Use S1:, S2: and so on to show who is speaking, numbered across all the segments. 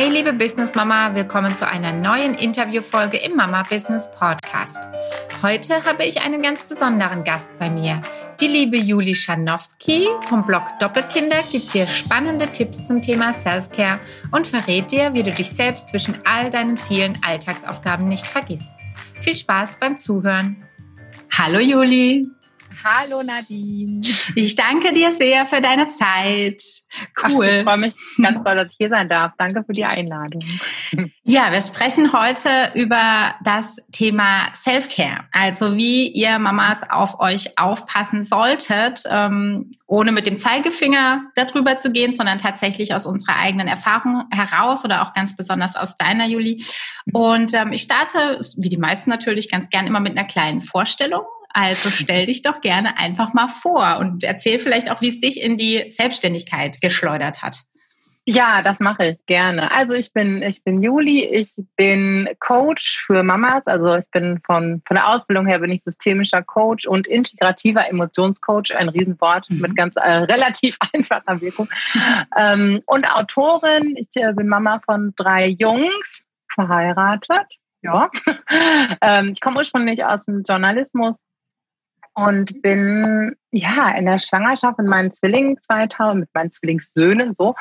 S1: Hey liebe Business Mama, willkommen zu einer neuen Interviewfolge im Mama Business Podcast. Heute habe ich einen ganz besonderen Gast bei mir. Die liebe Juli Schanowski vom Blog Doppelkinder gibt dir spannende Tipps zum Thema Selfcare und verrät dir, wie du dich selbst zwischen all deinen vielen Alltagsaufgaben nicht vergisst. Viel Spaß beim Zuhören. Hallo Juli.
S2: Hallo Nadine.
S1: Ich danke dir sehr für deine Zeit.
S2: Cool. Ach, ich freue mich ganz doll, dass ich hier sein darf. Danke für die Einladung.
S1: Ja, wir sprechen heute über das Thema Self-Care. Also wie ihr Mamas auf euch aufpassen solltet, ähm, ohne mit dem Zeigefinger darüber zu gehen, sondern tatsächlich aus unserer eigenen Erfahrung heraus oder auch ganz besonders aus deiner, Juli. Und ähm, ich starte, wie die meisten natürlich, ganz gern immer mit einer kleinen Vorstellung also stell dich doch gerne einfach mal vor und erzähl vielleicht auch, wie es dich in die Selbstständigkeit geschleudert hat.
S2: Ja, das mache ich gerne. Also ich bin, ich bin Juli, ich bin Coach für Mamas. Also ich bin von, von der Ausbildung her bin ich systemischer Coach und integrativer Emotionscoach, ein Riesenwort mhm. mit ganz äh, relativ einfacher Wirkung. ähm, und Autorin, ich äh, bin Mama von drei Jungs, verheiratet. Ja. ähm, ich komme ursprünglich aus dem Journalismus, und bin ja in der Schwangerschaft mit meinen Zwillingen 2000, mit meinen Zwillingssöhnen so,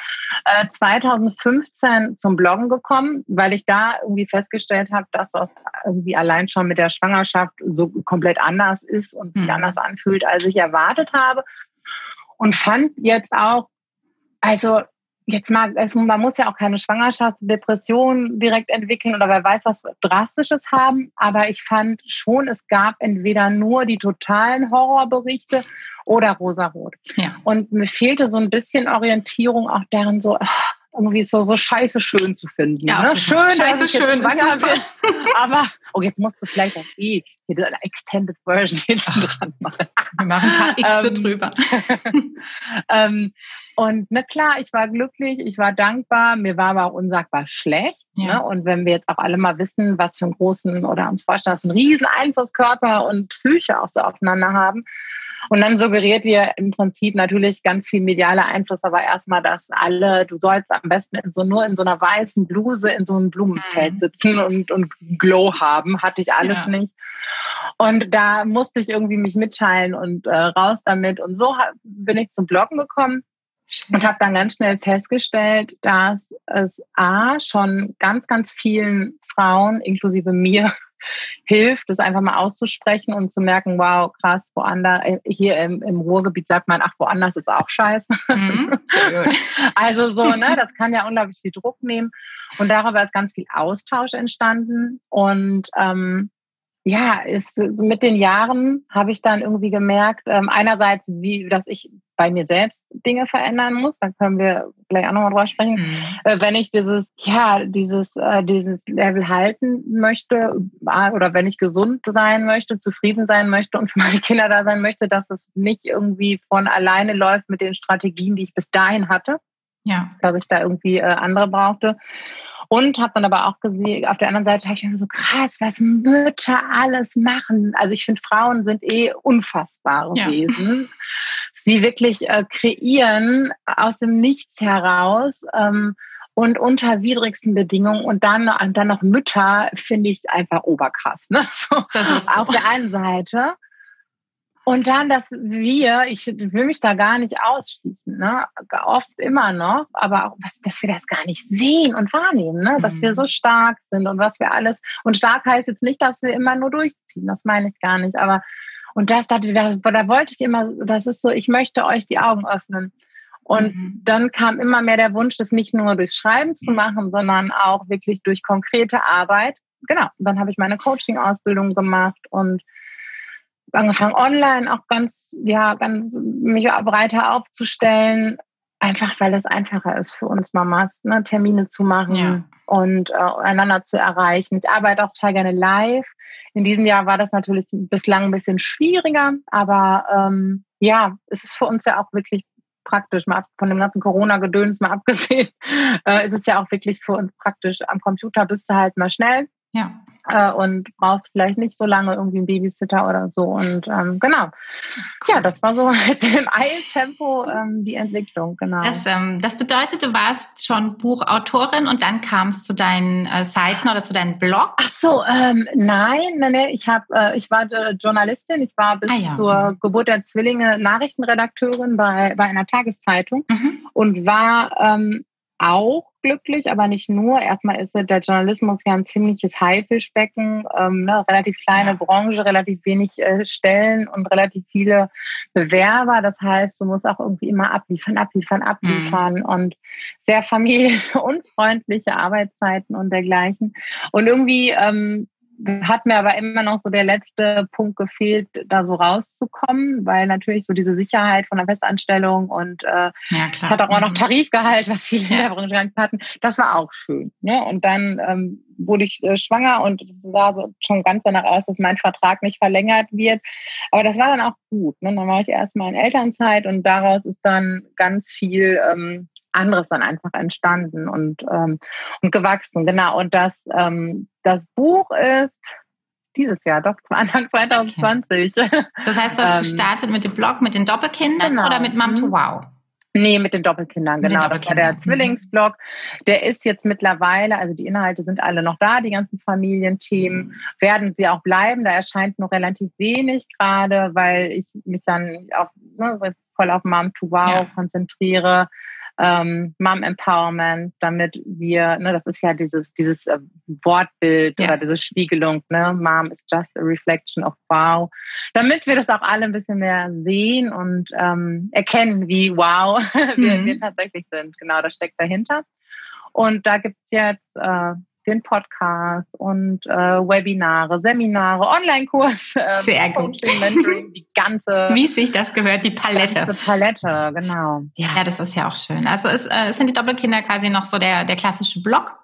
S2: äh, 2015 zum Bloggen gekommen, weil ich da irgendwie festgestellt habe, dass das irgendwie allein schon mit der Schwangerschaft so komplett anders ist und sich mhm. anders anfühlt, als ich erwartet habe. Und fand jetzt auch, also jetzt mal, also man muss ja auch keine Schwangerschaftsdepression direkt entwickeln oder wer weiß was Drastisches haben, aber ich fand schon, es gab entweder nur die totalen Horrorberichte oder rosarot. Ja. Und mir fehlte so ein bisschen Orientierung auch deren so, ach, irgendwie so, so scheiße schön zu finden. Ja, ne? Schön, scheiße dass ich schön, schwanger bin. Aber, oh, jetzt musst du vielleicht auch eh hier eine Extended Version hinten dran machen.
S1: Wir machen ein paar X ähm, drüber.
S2: ähm, und na klar, ich war glücklich, ich war dankbar, mir war aber auch unsagbar schlecht. Ja. Ne? Und wenn wir jetzt auch alle mal wissen, was für einen großen oder uns vorstellen, dass einen riesen Einfluss Körper und Psyche auch so aufeinander haben, und dann suggeriert dir im Prinzip natürlich ganz viel medialer Einfluss, aber erstmal, dass alle, du sollst am besten in so, nur in so einer weißen Bluse in so einem Blumenfeld mhm. sitzen und, und Glow haben. Hatte ich alles ja. nicht. Und da musste ich irgendwie mich mitteilen und äh, raus damit. Und so bin ich zum Bloggen gekommen. Und habe dann ganz schnell festgestellt, dass es A schon ganz, ganz vielen Frauen, inklusive mir, hilft, das einfach mal auszusprechen und zu merken, wow, krass, woanders, äh, hier im, im Ruhrgebiet sagt man, ach, woanders ist auch scheiße. Mhm, also so, ne, das kann ja unglaublich viel Druck nehmen. Und darüber ist ganz viel Austausch entstanden. Und ähm, ja, ist, mit den Jahren habe ich dann irgendwie gemerkt, ähm, einerseits, wie, dass ich bei mir selbst Dinge verändern muss, dann können wir gleich auch nochmal drüber sprechen. Mhm. Äh, wenn ich dieses, ja, dieses, äh, dieses Level halten möchte, äh, oder wenn ich gesund sein möchte, zufrieden sein möchte und für meine Kinder da sein möchte, dass es nicht irgendwie von alleine läuft mit den Strategien, die ich bis dahin hatte. Ja. Dass ich da irgendwie äh, andere brauchte. Und habe dann aber auch gesehen, auf der anderen Seite habe ich mir so krass, was Mütter alles machen. Also ich finde, Frauen sind eh unfassbare ja. Wesen. Sie wirklich äh, kreieren aus dem Nichts heraus. Ähm, und unter widrigsten Bedingungen und dann, und dann noch Mütter finde ich einfach oberkrass. Ne? So, so. Auf der einen Seite. Und dann, dass wir, ich will mich da gar nicht ausschließen, ne? oft immer noch, aber auch, dass wir das gar nicht sehen und wahrnehmen, ne? dass mhm. wir so stark sind und was wir alles, und stark heißt jetzt nicht, dass wir immer nur durchziehen, das meine ich gar nicht, aber, und das, da, das, da wollte ich immer, das ist so, ich möchte euch die Augen öffnen. Und mhm. dann kam immer mehr der Wunsch, das nicht nur durchs Schreiben zu machen, sondern auch wirklich durch konkrete Arbeit. Genau, dann habe ich meine Coaching-Ausbildung gemacht und angefangen online auch ganz, ja, ganz mich breiter aufzustellen, einfach weil es einfacher ist für uns Mamas, ne, Termine zu machen ja. und äh, einander zu erreichen. Ich arbeite auch total gerne live. In diesem Jahr war das natürlich bislang ein bisschen schwieriger, aber ähm, ja, es ist für uns ja auch wirklich praktisch, mal von dem ganzen Corona-Gedöns mal abgesehen, äh, ist es ja auch wirklich für uns praktisch. Am Computer bist du halt mal schnell. Ja. Äh, und brauchst vielleicht nicht so lange irgendwie einen Babysitter oder so. Und ähm, genau. Cool. Ja, das war so mit dem Eiltempo ähm, die Entwicklung, genau.
S1: Das, ähm, das bedeutet, du warst schon Buchautorin und dann kam es zu deinen äh, Seiten oder zu deinen Blogs?
S2: Ach so, ähm, nein, nein, nein, ich habe, äh, ich war äh, Journalistin, ich war bis ah, ja. zur Geburt der Zwillinge Nachrichtenredakteurin bei, bei einer Tageszeitung mhm. und war ähm, auch glücklich, aber nicht nur. Erstmal ist der Journalismus ja ein ziemliches Haifischbecken, ähm, ne, relativ kleine. Branche, relativ wenig äh, Stellen und relativ viele Bewerber. Das heißt, du musst auch irgendwie immer abliefern, abliefern, abliefern mhm. und sehr familienunfreundliche Arbeitszeiten und dergleichen. Und irgendwie ähm, hat mir aber immer noch so der letzte Punkt gefehlt, da so rauszukommen, weil natürlich so diese Sicherheit von der Festanstellung und äh, ja, hat auch noch mhm. Tarifgehalt, was viele ja. in der Branche hatten. Das war auch schön. Ne? Und dann ähm, wurde ich äh, schwanger und es sah so schon ganz danach aus, dass mein Vertrag nicht verlängert wird. Aber das war dann auch gut. Ne? Dann war ich erstmal in Elternzeit und daraus ist dann ganz viel ähm, anderes dann einfach entstanden und, ähm, und gewachsen. Genau. Und das, ähm, das Buch ist dieses Jahr, doch, Anfang 2020. Okay.
S1: Das heißt, du hast ähm, gestartet mit dem Blog, mit den Doppelkindern genau. oder mit Mom to mhm. Wow?
S2: Nee, mit den Doppelkindern, genau. Den Doppelkindern. Das war der Zwillingsblog. Der ist jetzt mittlerweile, also die Inhalte sind alle noch da, die ganzen Familienthemen. Werden sie auch bleiben. Da erscheint noch relativ wenig gerade, weil ich mich dann auf, ne, voll auf Mom to Wow ja. konzentriere ähm, Mom Empowerment, damit wir, ne, das ist ja dieses, dieses äh, Wortbild ja. oder diese Spiegelung, ne, Mom is just a reflection of wow, damit wir das auch alle ein bisschen mehr sehen und ähm, erkennen, wie wow wir, mhm. wir tatsächlich sind. Genau, das steckt dahinter. Und da gibt's jetzt äh, den Podcast und äh, Webinare, Seminare, Online-Kurs.
S1: Äh, Sehr gut. Mentoring, die ganze. Wie sich das gehört, die Palette.
S2: Die Palette, genau.
S1: Ja. ja, das ist ja auch schön. Also es, äh, es sind die Doppelkinder quasi noch so der, der klassische Blog.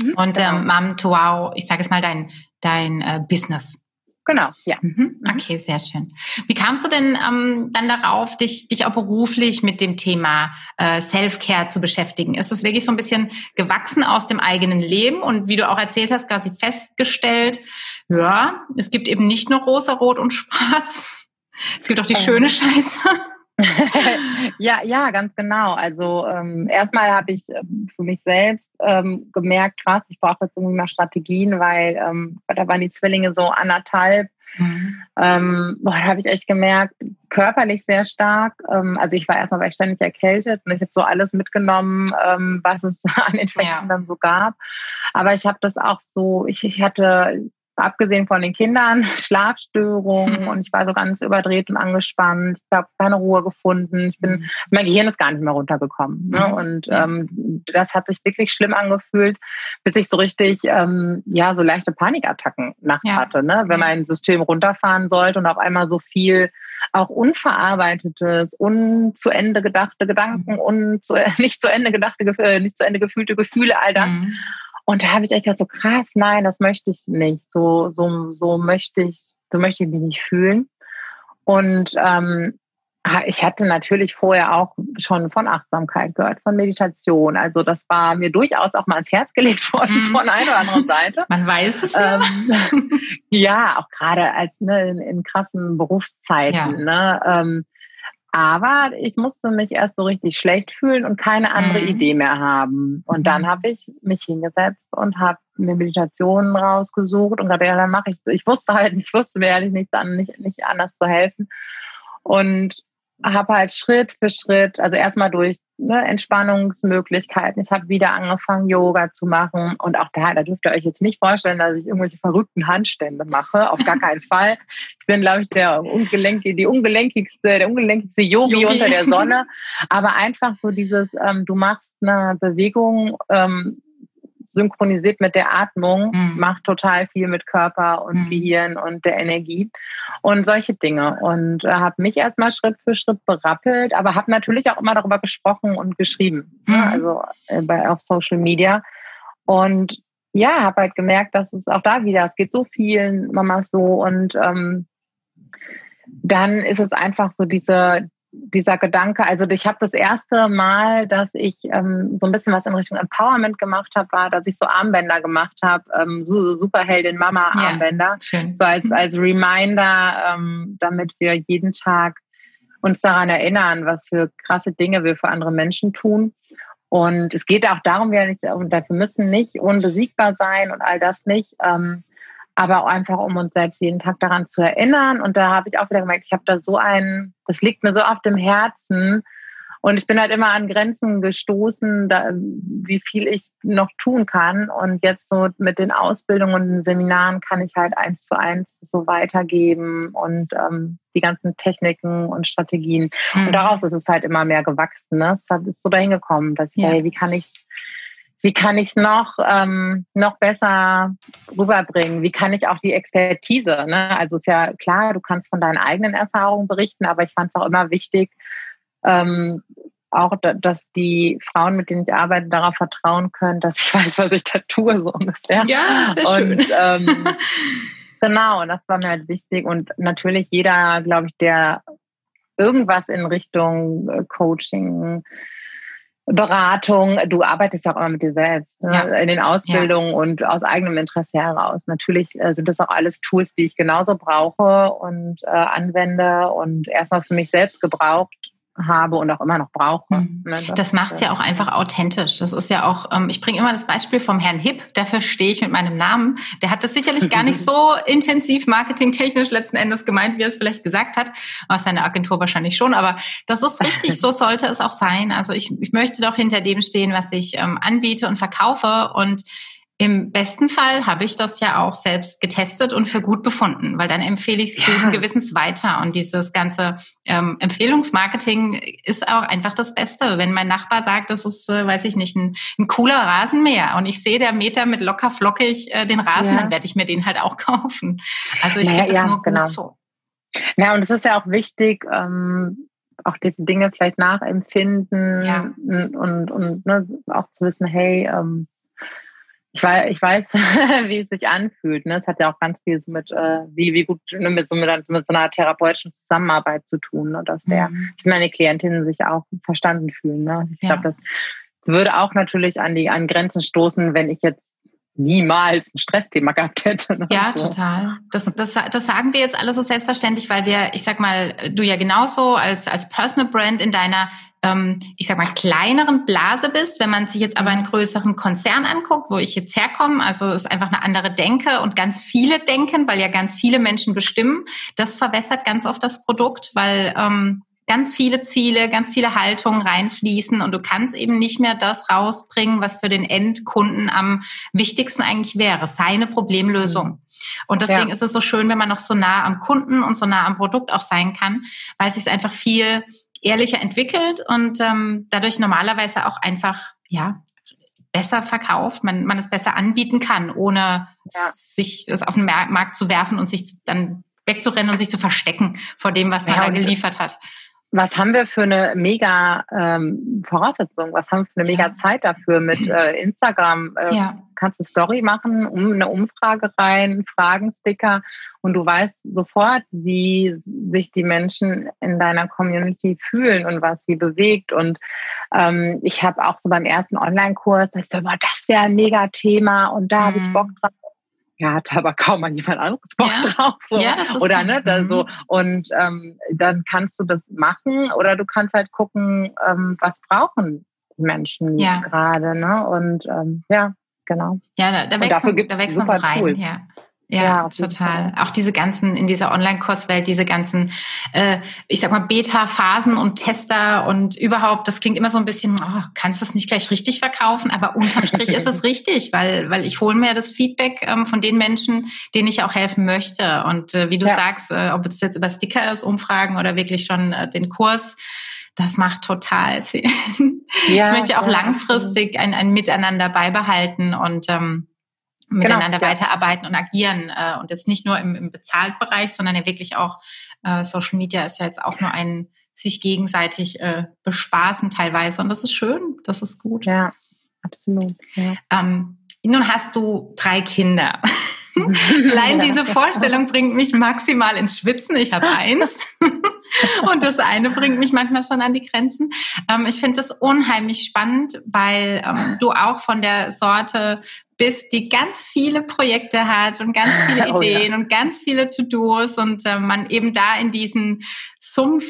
S1: Mhm, und genau. ähm, Mom to Wow, ich sage es mal, dein, dein äh, Business.
S2: Genau, ja.
S1: Mhm. mhm. Okay, sehr schön. Wie kamst du denn ähm, dann darauf, dich, dich auch beruflich mit dem Thema äh, Self-Care zu beschäftigen? Ist es wirklich so ein bisschen gewachsen aus dem eigenen Leben und wie du auch erzählt hast, quasi festgestellt, ja, es gibt eben nicht nur rosa, rot und schwarz. Es gibt auch die ähm. schöne Scheiße.
S2: ja, ja, ganz genau. Also ähm, erstmal habe ich ähm, für mich selbst ähm, gemerkt, krass, ich brauche jetzt irgendwie mal Strategien, weil ähm, da waren die Zwillinge so anderthalb. Mhm. Ähm, boah, da habe ich echt gemerkt, körperlich sehr stark. Ähm, also ich war erstmal weil ich ständig erkältet und ich habe so alles mitgenommen, ähm, was es an Infekten ja. dann so gab. Aber ich habe das auch so, ich, ich hatte abgesehen von den Kindern, Schlafstörungen und ich war so ganz überdreht und angespannt. Ich habe keine Ruhe gefunden. Ich bin, mhm. mein Gehirn ist gar nicht mehr runtergekommen. Ne? Mhm. Und ähm, das hat sich wirklich schlimm angefühlt, bis ich so richtig, ähm, ja, so leichte Panikattacken nachts ja. hatte, ne? wenn mein System runterfahren sollte und auf einmal so viel auch unverarbeitetes, un zu Ende gedachte Gedanken, mhm. un zu, nicht zu Ende gedachte, nicht zu Ende gefühlte Gefühle, all das. Mhm. Und da habe ich echt gedacht, so krass, nein, das möchte ich nicht. So, so, so möchte ich, so möchte ich mich nicht fühlen. Und ähm, ich hatte natürlich vorher auch schon von Achtsamkeit gehört, von Meditation. Also das war mir durchaus auch mal ans Herz gelegt worden mm. von einer oder anderen Seite.
S1: Man weiß es ja. Ähm,
S2: ja, auch gerade als ne, in, in krassen Berufszeiten. Ja. Ne, ähm, aber ich musste mich erst so richtig schlecht fühlen und keine andere mhm. Idee mehr haben. Und dann mhm. habe ich mich hingesetzt und habe mir Meditationen rausgesucht und gesagt, ja, dann mache ich Ich wusste halt, ich wusste mir ehrlich nicht, nicht, nicht anders zu helfen. Und habe halt Schritt für Schritt, also erstmal durch ne, Entspannungsmöglichkeiten. Ich habe wieder angefangen, Yoga zu machen. Und auch da, da dürft ihr euch jetzt nicht vorstellen, dass ich irgendwelche verrückten Handstände mache. Auf gar keinen Fall. Ich bin, glaube ich, der ungelenki, die ungelenkigste, der ungelenkigste Yogi, Yogi, unter der Sonne. Aber einfach so dieses, ähm, du machst eine Bewegung, ähm, synchronisiert mit der Atmung, mhm. macht total viel mit Körper und mhm. Gehirn und der Energie und solche Dinge. Und äh, habe mich erstmal Schritt für Schritt berappelt, aber habe natürlich auch immer darüber gesprochen und geschrieben, ne? mhm. ne? also äh, bei, auf Social Media. Und ja, habe halt gemerkt, dass es auch da wieder, es geht so vielen Mamas so und ähm, dann ist es einfach so diese, dieser Gedanke, also ich habe das erste Mal, dass ich ähm, so ein bisschen was in Richtung Empowerment gemacht habe, war, dass ich so Armbänder gemacht habe, ähm, so Superheldin Mama Armbänder, ja, so als als Reminder, ähm, damit wir jeden Tag uns daran erinnern, was für krasse Dinge wir für andere Menschen tun. Und es geht auch darum, wir nicht, dafür müssen nicht unbesiegbar sein und all das nicht. Ähm, aber auch einfach um uns selbst jeden Tag daran zu erinnern. Und da habe ich auch wieder gemerkt, ich habe da so einen, das liegt mir so auf dem Herzen. Und ich bin halt immer an Grenzen gestoßen, da, wie viel ich noch tun kann. Und jetzt so mit den Ausbildungen und den Seminaren kann ich halt eins zu eins so weitergeben und ähm, die ganzen Techniken und Strategien. Mhm. Und daraus ist es halt immer mehr gewachsen. Ne? Es ist so dahin gekommen, dass ich, ja. hey, wie kann ich wie kann ich es noch, ähm, noch besser rüberbringen? Wie kann ich auch die Expertise? Ne? Also ist ja klar, du kannst von deinen eigenen Erfahrungen berichten, aber ich fand es auch immer wichtig, ähm, auch, dass die Frauen, mit denen ich arbeite, darauf vertrauen können, dass ich weiß, was ich da tue, so ungefähr.
S1: Ja, das wäre schön.
S2: Ähm, genau, das war mir halt wichtig. Und natürlich jeder, glaube ich, der irgendwas in Richtung äh, Coaching, Beratung, du arbeitest ja auch immer mit dir selbst, ne? ja. in den Ausbildungen ja. und aus eigenem Interesse heraus. Natürlich äh, sind das auch alles Tools, die ich genauso brauche und äh, anwende und erstmal für mich selbst gebraucht habe und auch immer noch brauche. Mhm.
S1: Ne? Das, das macht es ja auch einfach authentisch. Das ist ja auch, ähm, ich bringe immer das Beispiel vom Herrn Hipp, dafür stehe ich mit meinem Namen. Der hat das sicherlich gar nicht so intensiv marketingtechnisch letzten Endes gemeint, wie er es vielleicht gesagt hat. Aus seiner Agentur wahrscheinlich schon, aber das ist wichtig, so sollte es auch sein. Also ich, ich möchte doch hinter dem stehen, was ich ähm, anbiete und verkaufe und im besten Fall habe ich das ja auch selbst getestet und für gut befunden, weil dann empfehle ich es ja. guten Gewissens weiter. Und dieses ganze ähm, Empfehlungsmarketing ist auch einfach das Beste. Wenn mein Nachbar sagt, das ist, äh, weiß ich nicht, ein, ein, cooler Rasenmäher und ich sehe der Meter mit locker flockig äh, den Rasen, ja. dann werde ich mir den halt auch kaufen. Also ich naja, finde das ja, nur gut genau. so.
S2: Ja, und es ist ja auch wichtig, ähm, auch die Dinge vielleicht nachempfinden ja. und, und ne, auch zu wissen, hey, ähm, ich weiß, ich weiß wie es sich anfühlt. Ne? Es hat ja auch ganz viel mit, äh, wie, wie gut ne, mit, so, mit, mit, so einer therapeutischen Zusammenarbeit zu tun, ne? dass, der, mhm. dass meine Klientinnen sich auch verstanden fühlen. Ne? Ich ja. glaube, das würde auch natürlich an die an Grenzen stoßen, wenn ich jetzt niemals ein Stressthema gehabt hätte.
S1: Ne? Ja, so. total. Das, das, das sagen wir jetzt alle so selbstverständlich, weil wir, ich sag mal, du ja genauso als, als Personal Brand in deiner ähm, ich sag mal, kleineren Blase bist. Wenn man sich jetzt aber einen größeren Konzern anguckt, wo ich jetzt herkomme, also ist einfach eine andere Denke und ganz viele denken, weil ja ganz viele Menschen bestimmen. Das verwässert ganz oft das Produkt, weil ähm, ganz viele Ziele, ganz viele Haltungen reinfließen und du kannst eben nicht mehr das rausbringen, was für den Endkunden am wichtigsten eigentlich wäre, seine Problemlösung. Mhm. Und deswegen ja. ist es so schön, wenn man noch so nah am Kunden und so nah am Produkt auch sein kann, weil es sich einfach viel ehrlicher entwickelt und ähm, dadurch normalerweise auch einfach, ja, besser verkauft, man, man es besser anbieten kann, ohne ja. sich das auf den Markt zu werfen und sich dann wegzurennen und sich zu verstecken vor dem, was man ja, da geliefert hat.
S2: Was haben wir für eine mega ähm, Voraussetzung? Was haben wir für eine mega Zeit dafür mit äh, Instagram? Äh, ja. Kannst du Story machen, um eine Umfrage rein, Fragensticker und du weißt sofort, wie sich die Menschen in deiner Community fühlen und was sie bewegt. Und ähm, ich habe auch so beim ersten Online-Kurs, ich so, boah, das wäre ein mega Thema und da mhm. habe ich Bock drauf ja, hat aber kaum mal jemand anderes Bock ja. drauf. So. Ja, das ist oder so. ne, da mhm. so. Und ähm, dann kannst du das machen oder du kannst halt gucken, ähm, was brauchen die Menschen ja. gerade, ne? Und ähm, ja, genau.
S1: Ja, da, da wächst, man, da wächst man so rein. Cool. Ja. Ja, ja total. Auch diese ganzen, in dieser Online-Kurswelt, diese ganzen, äh, ich sag mal, Beta-Phasen und Tester und überhaupt, das klingt immer so ein bisschen, oh, kannst du es nicht gleich richtig verkaufen? Aber unterm Strich ist es richtig, weil, weil ich hole mir das Feedback ähm, von den Menschen, denen ich auch helfen möchte. Und äh, wie du ja. sagst, äh, ob es jetzt über Sticker ist, Umfragen oder wirklich schon äh, den Kurs, das macht total Sinn. Ja, ich möchte auch langfristig ein, ein Miteinander beibehalten und ähm, miteinander genau, weiterarbeiten und agieren äh, und jetzt nicht nur im, im Bezahltbereich, sondern ja wirklich auch äh, Social Media ist ja jetzt auch nur ein sich gegenseitig äh, bespaßen teilweise und das ist schön, das ist gut.
S2: Ja, absolut. Ja.
S1: Ähm, nun hast du drei Kinder. Allein diese Vorstellung bringt mich maximal ins Schwitzen. Ich habe eins. und das eine bringt mich manchmal schon an die Grenzen. Ähm, ich finde das unheimlich spannend, weil ähm, du auch von der Sorte bist, die ganz viele Projekte hat und ganz viele Ideen oh, ja. und ganz viele To-Dos und äh, man eben da in diesen Sumpf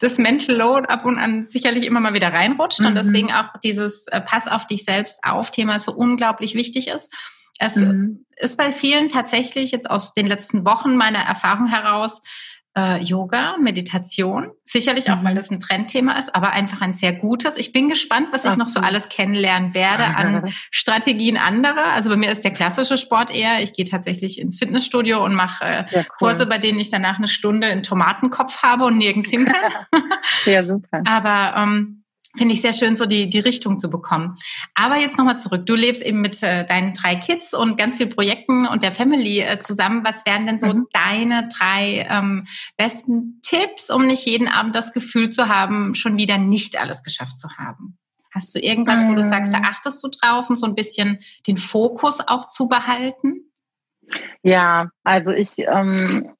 S1: des Mental Load ab und an sicherlich immer mal wieder reinrutscht mhm. und deswegen auch dieses äh, Pass auf dich selbst auf Thema so unglaublich wichtig ist. Es mhm. ist bei vielen tatsächlich jetzt aus den letzten Wochen meiner Erfahrung heraus äh, Yoga, Meditation. Sicherlich auch, mhm. weil das ein Trendthema ist, aber einfach ein sehr gutes. Ich bin gespannt, was ich noch so alles kennenlernen werde an Strategien anderer. Also bei mir ist der klassische Sport eher, ich gehe tatsächlich ins Fitnessstudio und mache äh, cool. Kurse, bei denen ich danach eine Stunde einen Tomatenkopf habe und nirgends hin kann.
S2: ja, super.
S1: aber ähm, finde ich sehr schön, so die, die Richtung zu bekommen. Aber jetzt nochmal zurück. Du lebst eben mit äh, deinen drei Kids und ganz vielen Projekten und der Family äh, zusammen. Was wären denn so mhm. deine drei ähm, besten Tipps, um nicht jeden Abend das Gefühl zu haben, schon wieder nicht alles geschafft zu haben? Hast du irgendwas, wo du sagst, da ähm. achtest du drauf, um so ein bisschen den Fokus auch zu behalten?
S2: Ja, also ich ähm,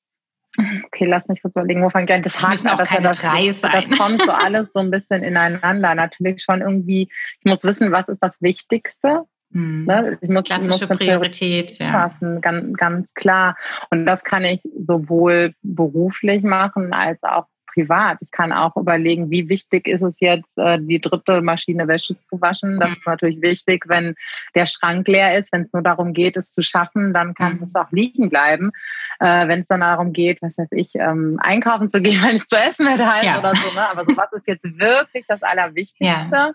S2: Okay, lass mich kurz überlegen, wo fange ich an?
S1: Das, das müssen auch keine das, drei sein.
S2: Das kommt so alles so ein bisschen ineinander. Natürlich schon irgendwie, ich muss wissen, was ist das Wichtigste.
S1: Hm. Ne? Ich muss, Klassische muss Priorität, ja.
S2: Passen, ganz, ganz klar. Und das kann ich sowohl beruflich machen als auch privat. Ich kann auch überlegen, wie wichtig ist es jetzt, äh, die dritte Maschine Wäsche zu waschen. Das ist natürlich wichtig, wenn der Schrank leer ist. Wenn es nur darum geht, es zu schaffen, dann kann mhm. es auch liegen bleiben. Äh, wenn es dann darum geht, was weiß ich, ähm, einkaufen zu gehen, wenn es zu essen mehr da ist ja. oder so. Ne? Aber so was ist jetzt wirklich das Allerwichtigste? Ja.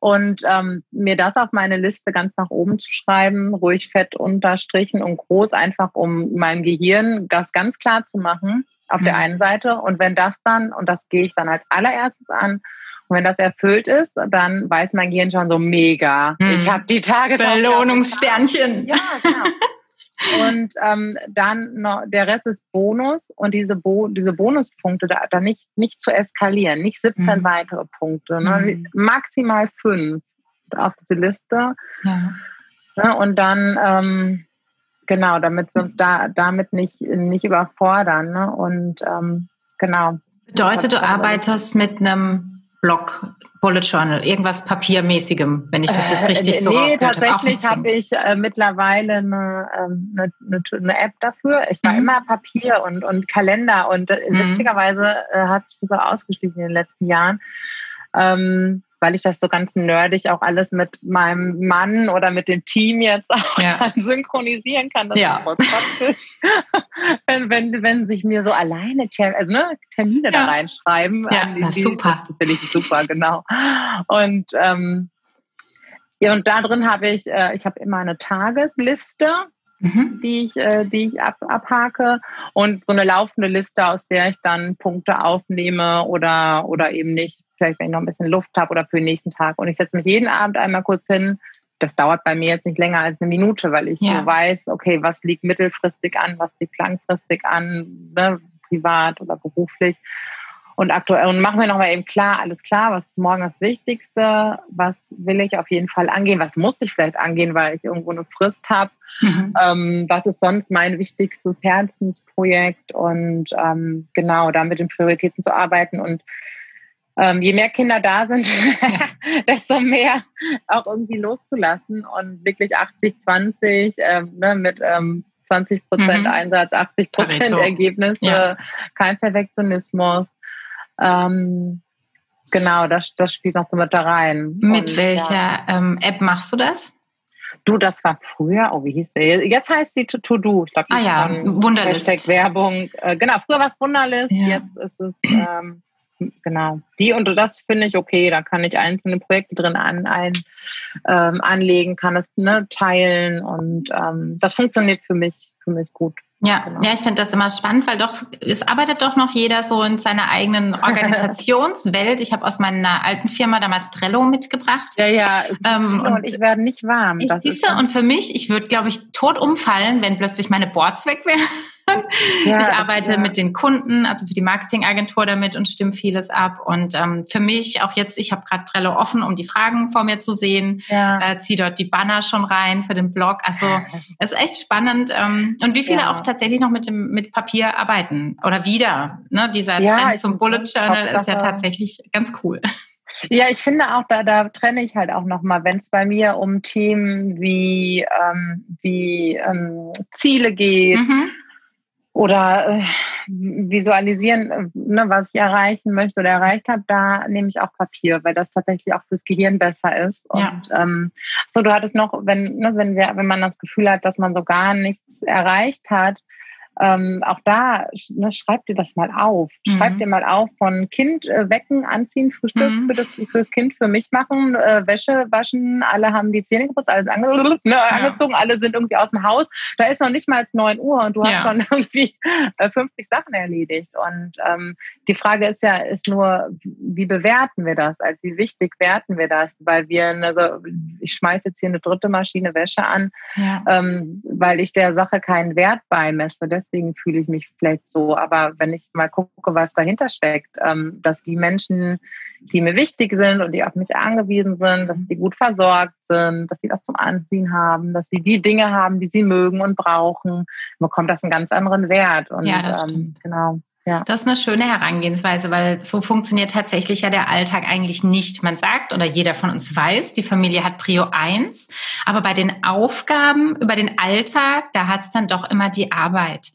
S2: Und ähm, mir das auf meine Liste ganz nach oben zu schreiben, ruhig fett unterstrichen und groß, einfach um meinem Gehirn das ganz klar zu machen auf mhm. der einen Seite. Und wenn das dann, und das gehe ich dann als allererstes an, und wenn das erfüllt ist, dann weiß mein Gehirn schon so mega. Mhm. Ich habe die Tage
S1: Belohnungssternchen.
S2: Ja, genau. und ähm, dann noch der Rest ist Bonus und diese, Bo diese Bonuspunkte da, da nicht, nicht zu eskalieren, nicht 17 mhm. weitere Punkte, ne? Mhm. maximal fünf auf diese Liste. Ja. Ne? Und dann ähm, Genau, damit wir uns da damit nicht, nicht überfordern. Ne? Und ähm, genau.
S1: Bedeutet, du arbeitest mit einem Blog, Bullet Journal, irgendwas Papiermäßigem, wenn ich das jetzt äh, richtig äh, so nee,
S2: tatsächlich habe ich äh, mittlerweile eine, ähm, eine, eine, App dafür. Ich war mhm. immer Papier und, und Kalender und äh, mhm. witzigerweise äh, hat sich das auch ausgeschlichen in den letzten Jahren. Ähm, weil ich das so ganz nerdig auch alles mit meinem Mann oder mit dem Team jetzt auch ja. dann synchronisieren kann. Das ja. ist voll praktisch. wenn, wenn, wenn sich mir so alleine also, ne, Termine ja. da reinschreiben.
S1: Ja, die, das ist super.
S2: Das finde ich super, genau. Und ähm, ja, und da drin habe ich, äh, ich habe immer eine Tagesliste. Mhm. die ich, äh, die ich ab, abhake und so eine laufende Liste, aus der ich dann Punkte aufnehme oder, oder eben nicht vielleicht wenn ich noch ein bisschen Luft habe oder für den nächsten Tag. Und ich setze mich jeden Abend einmal kurz hin. Das dauert bei mir jetzt nicht länger als eine Minute, weil ich ja. so weiß, okay, was liegt mittelfristig an, was liegt langfristig an, ne, privat oder beruflich. Und aktuell und machen wir nochmal eben klar, alles klar, was ist morgen das Wichtigste, was will ich auf jeden Fall angehen, was muss ich vielleicht angehen, weil ich irgendwo eine Frist habe, mhm. ähm, was ist sonst mein wichtigstes Herzensprojekt und ähm, genau, da mit den Prioritäten zu arbeiten und ähm, je mehr Kinder da sind, desto mehr auch irgendwie loszulassen und wirklich 80, 20 ähm, ne, mit ähm, 20 Prozent mhm. Einsatz, 80 Prozent Ergebnisse, ja. kein Perfektionismus. Ähm, genau, das, das spielt noch so mit da rein.
S1: Mit und, welcher ja. ähm, App machst du das?
S2: Du, das war früher, oh, wie hieß der? Jetzt heißt sie To-Do. Ich glaube,
S1: ah ja, Wunderlist.
S2: Werbung. Äh, genau, früher war es Wunderlist, ja. jetzt ist es ähm, genau. Die und das finde ich okay. Da kann ich einzelne Projekte drin an, ein, ähm, anlegen, kann es ne, teilen und ähm, das funktioniert für mich, für mich gut.
S1: Ja, genau. ja, ich finde das immer spannend, weil doch es arbeitet doch noch jeder so in seiner eigenen Organisationswelt. Ich habe aus meiner alten Firma damals Trello mitgebracht.
S2: Ja, ja. Ähm, und, ich werde nicht warm.
S1: Ich, siehste, und für mich, ich würde, glaube ich, tot umfallen, wenn plötzlich meine Boards weg wären. Ja, ich arbeite ja. mit den Kunden, also für die Marketingagentur damit und stimme vieles ab. Und ähm, für mich auch jetzt, ich habe gerade Trello offen, um die Fragen vor mir zu sehen, ja. äh, ziehe dort die Banner schon rein für den Blog. Also es ist echt spannend. Ähm, und wie viele auch tatsächlich noch mit dem mit Papier arbeiten oder wieder. Ne? Dieser Trend zum Bullet Journal ist ja tatsächlich ganz cool.
S2: Ja, ich finde auch, da, da trenne ich halt auch nochmal, wenn es bei mir um Themen wie, ähm, wie ähm, Ziele geht mhm oder äh, visualisieren, äh, ne, was ich erreichen möchte oder erreicht habe, da nehme ich auch Papier, weil das tatsächlich auch fürs Gehirn besser ist. Und ja. ähm, so, du hattest noch, wenn, ne, wenn wir, wenn man das Gefühl hat, dass man so gar nichts erreicht hat, ähm, auch da, ne, schreib dir das mal auf. Mhm. Schreib dir mal auf von Kind äh, wecken, anziehen, Frühstück mhm. für das fürs Kind für mich machen, äh, Wäsche waschen, alle haben die Zähne geputzt, alles ange ne, ja. angezogen, alle sind irgendwie aus dem Haus. Da ist noch nicht mal neun Uhr und du ja. hast schon irgendwie äh, 50 Sachen erledigt. Und ähm, die Frage ist ja, ist nur, wie bewerten wir das? Also wie wichtig werten wir das? Weil wir eine, ich schmeiße jetzt hier eine dritte Maschine Wäsche an, ja. ähm, weil ich der Sache keinen Wert beimesse. Das deswegen fühle ich mich vielleicht so. Aber wenn ich mal gucke, was dahinter steckt, ähm, dass die Menschen, die mir wichtig sind und die auf mich angewiesen sind, dass die gut versorgt sind, dass sie was zum Anziehen haben, dass sie die Dinge haben, die sie mögen und brauchen, bekommt das einen ganz anderen Wert. Und
S1: ja, das ähm, genau. Ja. Das ist eine schöne Herangehensweise, weil so funktioniert tatsächlich ja der Alltag eigentlich nicht. Man sagt oder jeder von uns weiß, die Familie hat Prio 1, aber bei den Aufgaben über den Alltag, da hat es dann doch immer die Arbeit.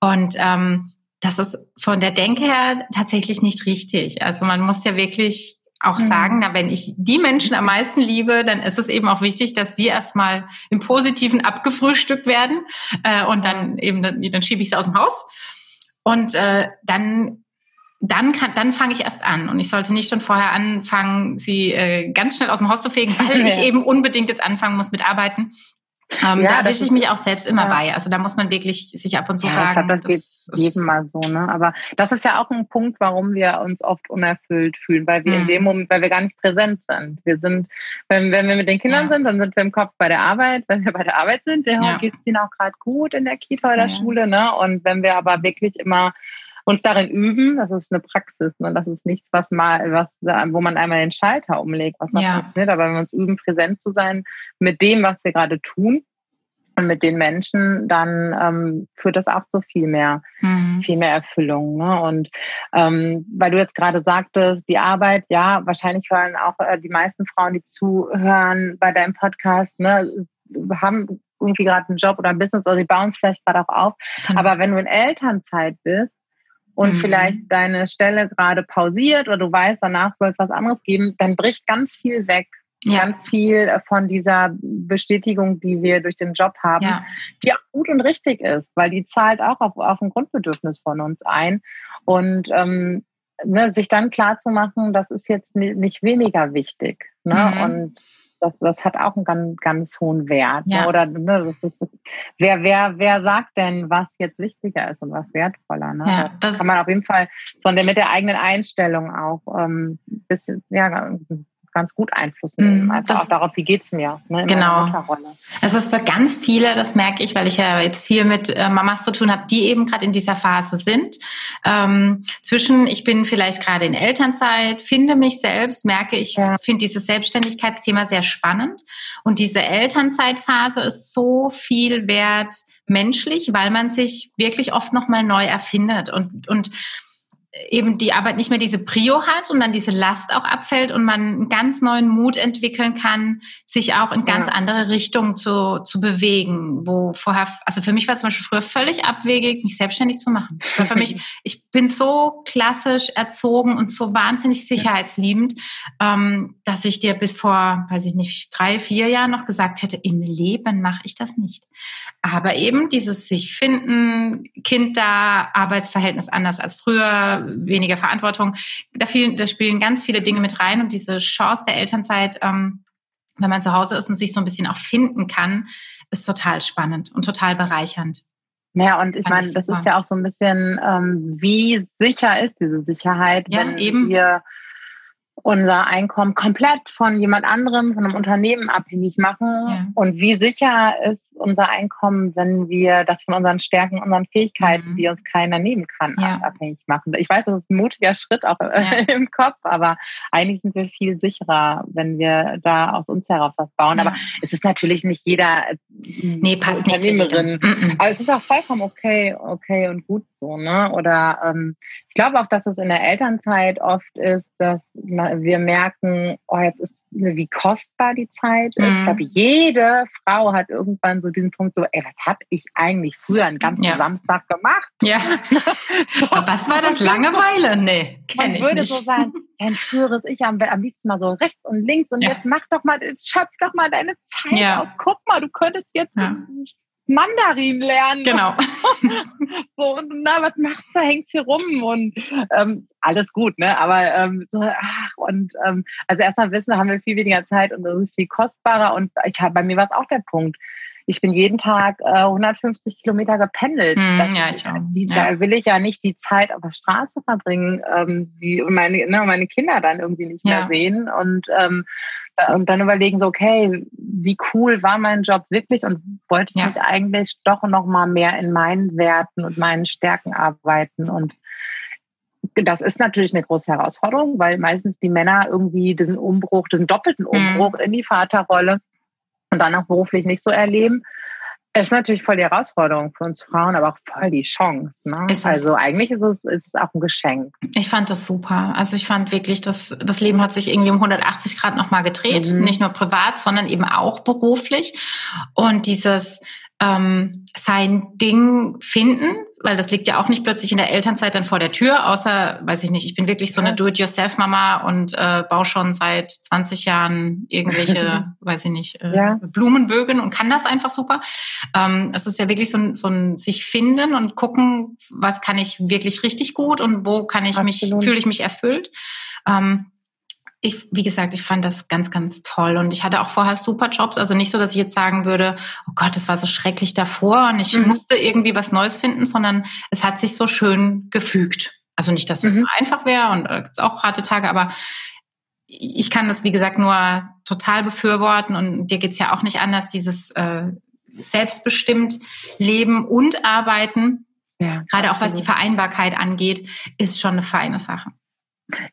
S1: Und ähm, das ist von der Denke her tatsächlich nicht richtig. Also man muss ja wirklich auch mhm. sagen, na, wenn ich die Menschen am meisten liebe, dann ist es eben auch wichtig, dass die erstmal im Positiven abgefrühstückt werden äh, und dann eben, dann, dann schiebe ich sie aus dem Haus und äh, dann dann kann, dann fange ich erst an und ich sollte nicht schon vorher anfangen, sie äh, ganz schnell aus dem Haus zu fegen, weil ich eben unbedingt jetzt anfangen muss mit Arbeiten. Ähm, ja, da erwische ich mich auch selbst immer ja. bei. Also da muss man wirklich sich ab und zu ja, sagen. Ich
S2: glaube, das, das geht jedem mal so, ne? Aber das ist ja auch ein Punkt, warum wir uns oft unerfüllt fühlen, weil wir mhm. in dem Moment, weil wir gar nicht präsent sind. Wir sind, wenn, wenn wir mit den Kindern sind, dann sind wir im Kopf bei der Arbeit. Wenn wir bei der Arbeit sind, ja, geht es ihnen auch gerade gut in der Kita oder Schule, ne? Und wenn wir aber wirklich immer uns darin üben, das ist eine Praxis, ne? das ist nichts, was mal, was, wo man einmal den Schalter umlegt, was noch ja. funktioniert, aber wenn wir uns üben, präsent zu sein mit dem, was wir gerade tun und mit den Menschen, dann ähm, führt das auch zu viel mehr, mhm. viel mehr Erfüllung. Ne? Und ähm, weil du jetzt gerade sagtest, die Arbeit, ja, wahrscheinlich hören auch äh, die meisten Frauen, die zuhören bei deinem Podcast, ne, haben irgendwie gerade einen Job oder ein Business oder sie bauen es vielleicht gerade auch auf. Genau. Aber wenn du in Elternzeit bist, und mhm. vielleicht deine Stelle gerade pausiert oder du weißt, danach soll es was anderes geben, dann bricht ganz viel weg. Ja. Ganz viel von dieser Bestätigung, die wir durch den Job haben, ja. die auch gut und richtig ist, weil die zahlt auch auf, auf ein Grundbedürfnis von uns ein. Und ähm, ne, sich dann klar zu machen, das ist jetzt nicht weniger wichtig. Ne? Mhm. Und das, das hat auch einen ganz, ganz hohen Wert. Ne? Ja. Oder ne, das ist, wer, wer, wer sagt denn, was jetzt wichtiger ist und was wertvoller? Ne? Ja, das kann man auf jeden Fall sondern mit der eigenen Einstellung auch ähm, bisschen, ja, ganz gut Einfluss nehmen. Mm, Einfach auch darauf, wie geht's mir
S1: ne, genau. Es ist für ganz viele, das merke ich, weil ich ja jetzt viel mit äh, Mamas zu tun habe, die eben gerade in dieser Phase sind. Ähm, zwischen, ich bin vielleicht gerade in Elternzeit, finde mich selbst, merke ich, ja. finde dieses Selbstständigkeitsthema sehr spannend. Und diese Elternzeitphase ist so viel wert menschlich, weil man sich wirklich oft nochmal neu erfindet und, und eben die Arbeit nicht mehr diese Prio hat und dann diese Last auch abfällt und man einen ganz neuen Mut entwickeln kann, sich auch in ganz ja. andere Richtungen zu, zu bewegen, wo vorher, also für mich war zum Beispiel früher völlig abwegig, mich selbstständig zu machen. Das war für mich, ich bin so klassisch erzogen und so wahnsinnig sicherheitsliebend, ähm, dass ich dir bis vor, weiß ich nicht, drei, vier Jahren noch gesagt hätte, im Leben mache ich das nicht. Aber eben dieses sich finden, Kind da, Arbeitsverhältnis anders als früher, weniger Verantwortung. Da, viel, da spielen ganz viele Dinge mit rein und diese Chance der Elternzeit, ähm, wenn man zu Hause ist und sich so ein bisschen auch finden kann, ist total spannend und total bereichernd.
S2: Ja, und ich meine, das ist ja auch so ein bisschen, ähm, wie sicher ist diese Sicherheit,
S1: ja, wenn eben. wir
S2: unser Einkommen komplett von jemand anderem, von einem Unternehmen abhängig machen. Ja. Und wie sicher ist unser Einkommen, wenn wir das von unseren Stärken, unseren Fähigkeiten, mhm. die uns keiner nehmen kann, ja. abhängig machen? Ich weiß, das ist ein mutiger Schritt auch ja. im Kopf, aber eigentlich sind wir viel sicherer, wenn wir da aus uns heraus was bauen. Aber es ist natürlich nicht jeder
S1: äh, nee, passt
S2: Unternehmerin. Nicht aber es ist auch vollkommen okay, okay und gut so, ne? Oder ähm, ich glaube auch, dass es in der Elternzeit oft ist, dass wir merken, oh, jetzt ist wie kostbar die Zeit ist. Mhm. Ich glaube, jede Frau hat irgendwann so diesen Punkt so, ey, was habe ich eigentlich früher einen ganzen ja. Samstag gemacht?
S1: Ja. so. Was war das? Langeweile? Nee,
S2: kenn ich würde nicht. so sagen, dein früheres Ich am, am liebsten mal so rechts und links und ja. jetzt mach doch mal, jetzt schöpf doch mal deine Zeit ja. aus. Guck mal, du könntest jetzt Mandarin lernen.
S1: Genau.
S2: so, und na, was machst du? Hängst hier rum und ähm, alles gut, ne? Aber ähm, so, ach, und ähm, also erstmal wissen, haben wir viel weniger Zeit und das ist viel kostbarer. Und ich habe bei mir war es auch der Punkt ich bin jeden Tag äh, 150 Kilometer gependelt.
S1: Hm, das, ja, ich auch.
S2: Die, ja. Da will ich ja nicht die Zeit auf der Straße verbringen, ähm, die meine, ne, meine Kinder dann irgendwie nicht ja. mehr sehen und ähm, und dann überlegen so, okay, wie cool war mein Job wirklich und wollte ich ja. nicht eigentlich doch noch mal mehr in meinen Werten und meinen Stärken arbeiten und das ist natürlich eine große Herausforderung, weil meistens die Männer irgendwie diesen Umbruch, diesen doppelten mhm. Umbruch mhm. in die Vaterrolle und dann auch beruflich nicht so erleben. Es ist natürlich voll die Herausforderung für uns Frauen, aber auch voll die Chance. Ne? Also eigentlich ist es, ist es auch ein Geschenk.
S1: Ich fand das super. Also ich fand wirklich, dass das Leben hat sich irgendwie um 180 Grad nochmal gedreht. Mhm. Nicht nur privat, sondern eben auch beruflich. Und dieses ähm, sein Ding finden, weil das liegt ja auch nicht plötzlich in der Elternzeit dann vor der Tür, außer, weiß ich nicht, ich bin wirklich so eine Do-it-yourself-Mama und äh, baue schon seit 20 Jahren irgendwelche, weiß ich nicht, äh, ja. Blumenbögen und kann das einfach super. Ähm, es ist ja wirklich so ein, so ein sich finden und gucken, was kann ich wirklich richtig gut und wo kann ich Absolut. mich, fühle ich mich erfüllt. Ähm, ich, wie gesagt, ich fand das ganz, ganz toll. Und ich hatte auch vorher super Jobs. Also nicht so, dass ich jetzt sagen würde, oh Gott, das war so schrecklich davor und ich mhm. musste irgendwie was Neues finden, sondern es hat sich so schön gefügt. Also nicht, dass es mhm. einfach wäre und äh, gibt's auch harte Tage, aber ich kann das, wie gesagt, nur total befürworten und dir geht's ja auch nicht anders, dieses äh, selbstbestimmt Leben und Arbeiten, ja, gerade auch was die Vereinbarkeit angeht, ist schon eine feine Sache.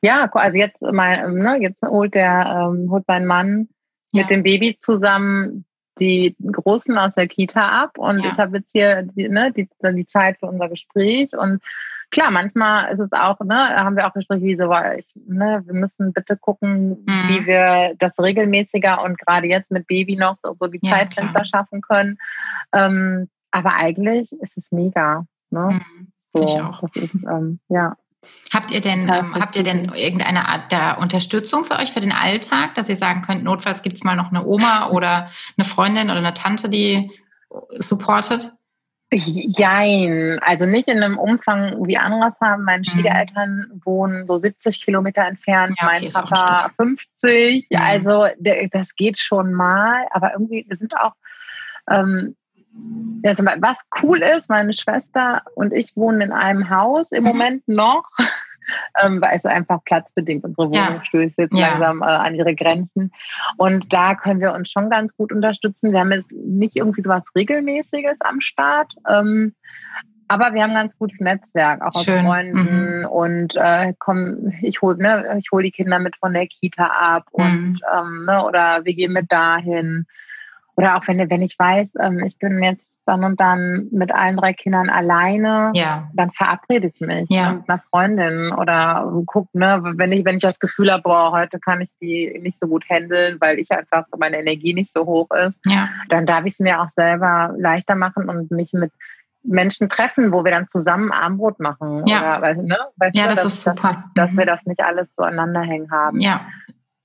S2: Ja, also jetzt, mein, ne, jetzt holt der ähm, holt mein Mann ja. mit dem Baby zusammen die Großen aus der Kita ab und ja. ich habe jetzt hier die, ne, die, die Zeit für unser Gespräch und klar, manchmal ist es auch, ne, haben wir auch Gespräche wie so, ich, ne, wir müssen bitte gucken, mhm. wie wir das regelmäßiger und gerade jetzt mit Baby noch so die ja, Zeitfenster schaffen können. Ähm, aber eigentlich ist es mega. Ne?
S1: Mhm. So, ich auch. Das ist, ähm, ja. Habt ihr denn, ähm, habt ihr denn irgendeine Art der Unterstützung für euch für den Alltag, dass ihr sagen könnt, notfalls gibt es mal noch eine Oma oder eine Freundin oder eine Tante, die supportet?
S2: Jein, also nicht in einem Umfang wie anderes haben. Meine mhm. Schwiegereltern wohnen so 70 Kilometer entfernt, ja, okay, mein Papa 50. Mhm. Also das geht schon mal, aber irgendwie, wir sind auch ähm, also was cool ist, meine Schwester und ich wohnen in einem Haus im mhm. Moment noch, ähm, weil es einfach platzbedingt unsere Wohnung ja. stößt jetzt ja. langsam äh, an ihre Grenzen. Und da können wir uns schon ganz gut unterstützen. Wir haben jetzt nicht irgendwie so was Regelmäßiges am Start. Ähm, aber wir haben ein ganz gutes Netzwerk, auch Schön. aus Freunden. Mhm. Und äh, komm, ich hole ne, hol die Kinder mit von der Kita ab mhm. und ähm, ne, oder wir gehen mit dahin. Oder auch wenn, wenn ich weiß, ähm, ich bin jetzt dann und dann mit allen drei Kindern alleine, ja. dann verabrede ich mich ja. mit einer Freundin oder guck, ne, wenn ich, wenn ich das Gefühl habe, boah, heute kann ich die nicht so gut handeln, weil ich einfach meine Energie nicht so hoch ist, ja. dann darf ich es mir auch selber leichter machen und mich mit Menschen treffen, wo wir dann zusammen Armbrot machen.
S1: Ja,
S2: oder,
S1: ne? ja, das dass, ist super.
S2: Dass, dass mhm. wir das nicht alles so aneinander hängen haben.
S1: Ja,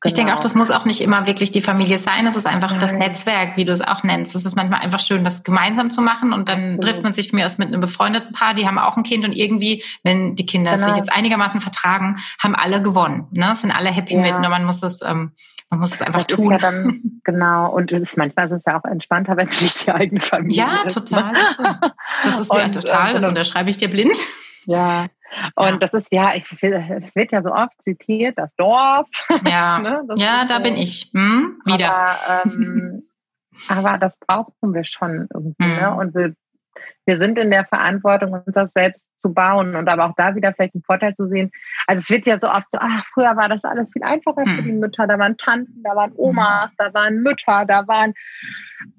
S1: Genau. Ich denke auch, genau. das muss auch nicht immer wirklich die Familie sein. Es ist einfach Nein. das Netzwerk, wie du es auch nennst. Es ist manchmal einfach schön, was gemeinsam zu machen und dann Absolut. trifft man sich mir aus mit einem befreundeten Paar, die haben auch ein Kind und irgendwie, wenn die Kinder genau. sich jetzt einigermaßen vertragen, haben alle gewonnen. Ne? Sind alle happy ja. mit. Und man muss es, ähm, man muss es einfach das tun.
S2: Ja dann, genau. Und ist, manchmal ist es ja auch entspannter, wenn es nicht die eigene Familie
S1: ja,
S2: ist.
S1: Ja, total. Ne? Das ist mir total. Das unterschreibe ich dir blind.
S2: Ja, Und ja. das ist ja, ich, das wird ja so oft zitiert, das Dorf.
S1: Ja, ne? das ja da so. bin ich. Hm? Wieder.
S2: Aber, ähm, aber das brauchen wir schon irgendwie. Mhm. Ne? Und wir wir sind in der Verantwortung, uns das selbst zu bauen und aber auch da wieder vielleicht einen Vorteil zu sehen. Also es wird ja so oft so, ach, früher war das alles viel einfacher für hm. die Mütter. Da waren Tanten, da waren Omas, da waren Mütter, da waren,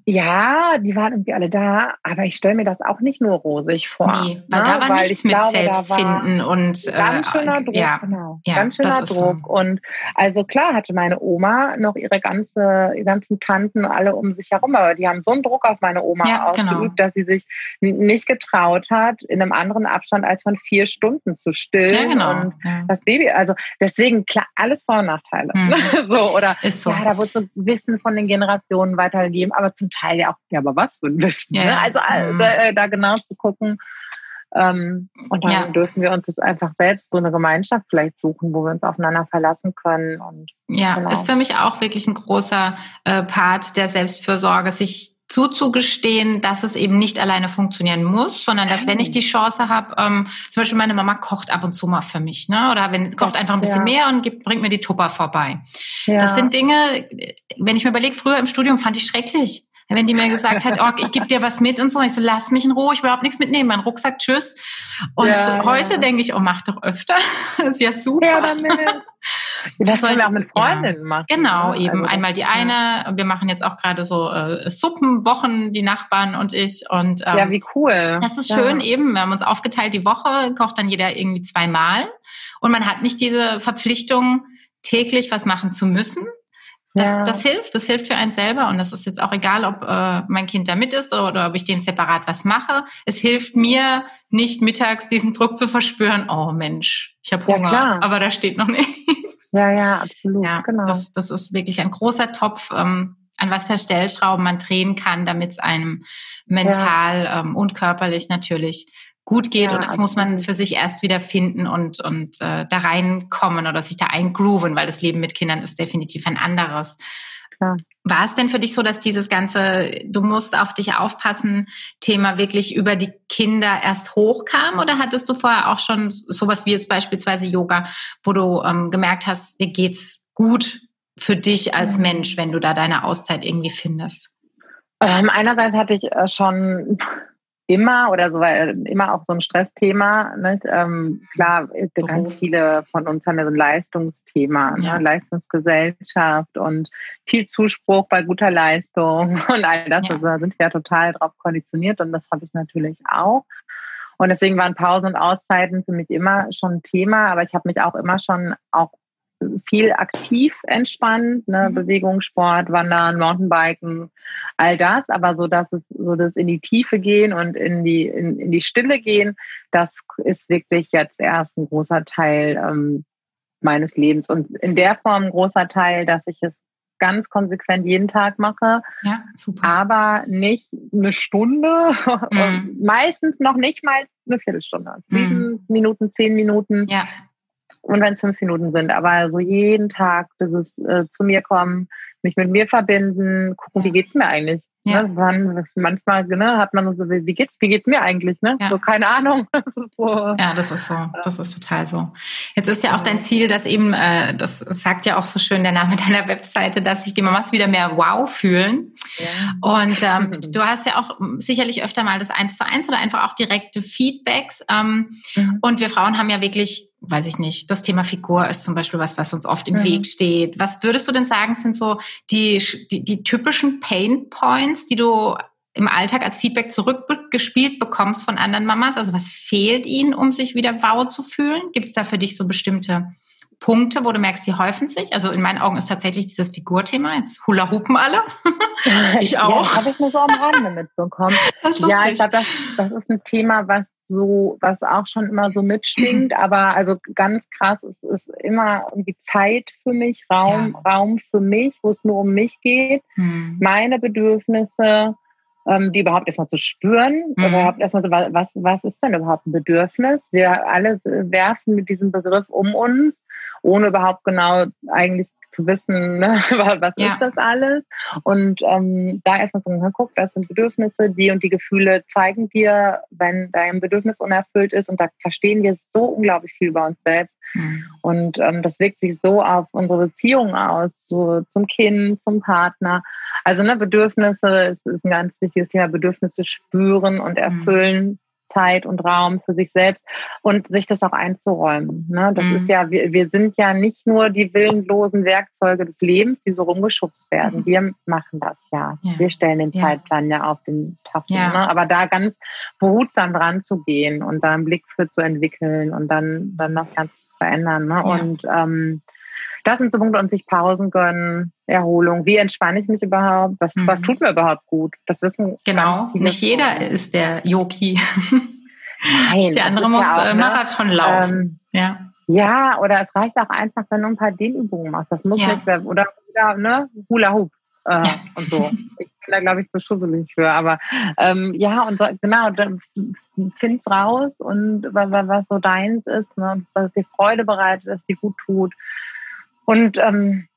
S2: ja, die waren irgendwie alle da, aber ich stelle mir das auch nicht nur rosig vor. Nee,
S1: weil ne? da war weil nichts mit glaube, Selbstfinden und
S2: äh, ganz schöner Druck, ja, genau. Ja, ganz schöner Druck. So. Und also klar hatte meine Oma noch ihre ganze, ganzen Tanten alle um sich herum, aber die haben so einen Druck auf meine Oma ja, ausgeübt, genau. dass sie sich nicht getraut hat, in einem anderen Abstand als von vier Stunden zu stillen. Ja, genau. Und ja. das Baby, also deswegen klar, alles Vor- und Nachteile. Mhm. so, oder
S1: Ist so.
S2: ja, da wird so Wissen von den Generationen weitergegeben, aber zum Teil ja auch, ja, aber was für ein Wissen. Ja. Ne? Also mhm. äh, da genau zu gucken. Ähm, und dann ja. dürfen wir uns das einfach selbst so eine Gemeinschaft vielleicht suchen, wo wir uns aufeinander verlassen können. Und,
S1: ja, genau. ist für mich auch wirklich ein großer äh, Part der Selbstfürsorge, sich zuzugestehen, dass es eben nicht alleine funktionieren muss, sondern dass wenn ich die Chance habe, ähm, zum Beispiel meine Mama kocht ab und zu mal für mich, ne? Oder wenn kocht einfach ein bisschen ja. mehr und gibt, bringt mir die Tupper vorbei. Ja. Das sind Dinge, wenn ich mir überlege, früher im Studium fand ich schrecklich. Wenn die mir gesagt hat, oh, ich gebe dir was mit und so, ich so, lass mich in Ruhe, ich will überhaupt nichts mitnehmen, mein Rucksack, tschüss. Und ja, heute denke ich, oh, mach doch öfter. ist ja super. Ja, damit.
S2: Das wollen wir auch mit Freundinnen
S1: ja,
S2: machen.
S1: Genau, ne? eben also, einmal die eine. Ja. Wir machen jetzt auch gerade so äh, Suppenwochen, die Nachbarn und ich. Und
S2: ähm, ja, wie cool.
S1: Das ist schön eben. Wir haben uns aufgeteilt die Woche, kocht dann jeder irgendwie zweimal und man hat nicht diese Verpflichtung täglich was machen zu müssen, das, ja. das hilft, das hilft für einen selber und das ist jetzt auch egal, ob äh, mein Kind da mit ist oder, oder ob ich dem separat was mache. Es hilft mir nicht mittags diesen Druck zu verspüren, oh Mensch, ich habe Hunger, ja, aber da steht noch nichts.
S2: Ja, ja, absolut,
S1: ja, genau. Das, das ist wirklich ein großer Topf, ähm, an was für Stellschrauben man drehen kann, damit es einem mental ja. ähm, und körperlich natürlich gut geht ja, und das muss man für sich erst wieder finden und, und äh, da reinkommen oder sich da eingrooven, weil das Leben mit Kindern ist definitiv ein anderes. Klar. War es denn für dich so, dass dieses ganze, du musst auf dich aufpassen, Thema wirklich über die Kinder erst hochkam oder hattest du vorher auch schon sowas wie jetzt beispielsweise Yoga, wo du ähm, gemerkt hast, dir geht's gut für dich als mhm. Mensch, wenn du da deine Auszeit irgendwie findest?
S2: Ähm, einerseits hatte ich äh, schon immer oder so weil immer auch so ein Stressthema. Ne? Ähm, klar, ganz viele von uns haben ja so ein Leistungsthema, ne? ja. ne? Leistungsgesellschaft und viel Zuspruch bei guter Leistung und all das. Ja. Also, da sind wir ja total drauf konditioniert und das habe ich natürlich auch. Und deswegen waren Pausen und Auszeiten für mich immer schon ein Thema, aber ich habe mich auch immer schon auch viel aktiv entspannt, ne? Mhm. Bewegung, Sport, Wandern, Mountainbiken, all das, aber so, dass es so das in die Tiefe gehen und in die, in, in die Stille gehen, das ist wirklich jetzt erst ein großer Teil ähm, meines Lebens und in der Form ein großer Teil, dass ich es ganz konsequent jeden Tag mache.
S1: Ja, super.
S2: Aber nicht eine Stunde, mm. meistens noch nicht mal eine Viertelstunde. Sieben mm. Minuten, zehn Minuten.
S1: Ja
S2: und wenn es fünf Minuten sind, aber so jeden Tag dieses äh, zu mir kommen, mich mit mir verbinden, gucken, wie geht's mir eigentlich? Ja. Ne? Man, manchmal ne, hat man so, wie geht's, wie geht's mir eigentlich? Ne? Ja. So, keine Ahnung.
S1: Das so, ja, das ist so. Das ist total so. Jetzt ist ja auch dein Ziel, dass eben, äh, das sagt ja auch so schön der Name deiner Webseite, dass sich die Mamas wieder mehr wow fühlen. Ja. Und ähm, du hast ja auch sicherlich öfter mal das Eins zu eins oder einfach auch direkte Feedbacks. Ähm, mhm. Und wir Frauen haben ja wirklich weiß ich nicht, das Thema Figur ist zum Beispiel was, was uns oft im mhm. Weg steht. Was würdest du denn sagen, sind so die, die, die typischen Pain Points, die du im Alltag als Feedback zurückgespielt bekommst von anderen Mamas? Also was fehlt ihnen, um sich wieder wow zu fühlen? Gibt es da für dich so bestimmte Punkte, wo du merkst, die häufen sich? Also in meinen Augen ist tatsächlich dieses Figurthema, jetzt Hula Hoopen alle.
S2: ich auch. Ja, habe ich nur so am Rande mitbekommen. ja, ich glaube, das, das ist ein Thema, was so, was auch schon immer so mitstingt, aber also ganz krass, es ist immer irgendwie Zeit für mich, Raum, ja. Raum für mich, wo es nur um mich geht, mhm. meine Bedürfnisse, ähm, die überhaupt erstmal zu spüren, mhm. überhaupt erstmal so, was, was ist denn überhaupt ein Bedürfnis? Wir alle werfen mit diesem Begriff um uns, ohne überhaupt genau eigentlich zu wissen, ne, was ja. ist das alles? Und ähm, da erstmal so, guck, das sind Bedürfnisse, die und die Gefühle zeigen dir, wenn dein Bedürfnis unerfüllt ist. Und da verstehen wir so unglaublich viel über uns selbst. Mhm. Und ähm, das wirkt sich so auf unsere Beziehungen aus, so zum Kind, zum Partner. Also ne, Bedürfnisse ist, ist ein ganz wichtiges Thema. Bedürfnisse spüren und mhm. erfüllen. Mhm Zeit und Raum für sich selbst und sich das auch einzuräumen. Ne? Das mhm. ist ja, wir, wir sind ja nicht nur die willenlosen Werkzeuge des Lebens, die so rumgeschubst werden. Mhm. Wir machen das ja. ja. Wir stellen den ja. Zeitplan ja auf den Tasten. Ja. Ne? Aber da ganz behutsam dran zu gehen und da einen Blick für zu entwickeln und dann, dann das Ganze zu verändern. Ne? Und ähm, das sind so Punkte und sich Pausen gönnen, Erholung. Wie entspanne ich mich überhaupt? Was, mhm. was tut mir überhaupt gut? Das wissen
S1: Genau. Nicht jeder so. ist der Yogi. Nein. Der andere muss ja auch, äh, ne? Marathon laufen. Ähm, ja.
S2: Ja, oder es reicht auch einfach, wenn du ein paar Dehnübungen machst. Das muss ja. nicht, oder, oder ne, Hula Hoop äh, ja. und so. Ich bin da, glaube ich, zu schusselig für. Aber ähm, ja, und so, genau, dann find's raus und was so deins ist, ne, dass dir Freude bereitet, dass dir gut tut. Und ähm,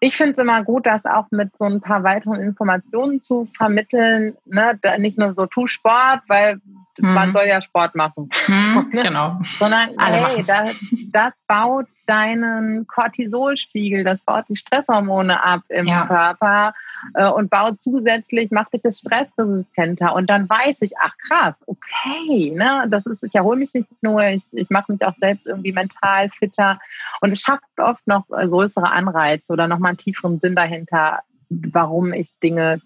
S2: ich finde es immer gut, das auch mit so ein paar weiteren Informationen zu vermitteln. Ne? Nicht nur so, tu Sport, weil mhm. man soll ja Sport machen.
S1: Mhm, so, ne? Genau.
S2: Sondern, Alle hey, das, das, baut deinen Cortisolspiegel, das baut die Stresshormone ab im ja. Körper äh, und baut zusätzlich, macht dich das stressresistenter. Und dann weiß ich, ach krass, okay, ne, das ist, ich erhole mich nicht nur, ich, ich mache mich auch selbst irgendwie mental fitter. Und es schafft oft noch größere Anreize oder nochmal einen tieferen Sinn dahinter, warum ich Dinge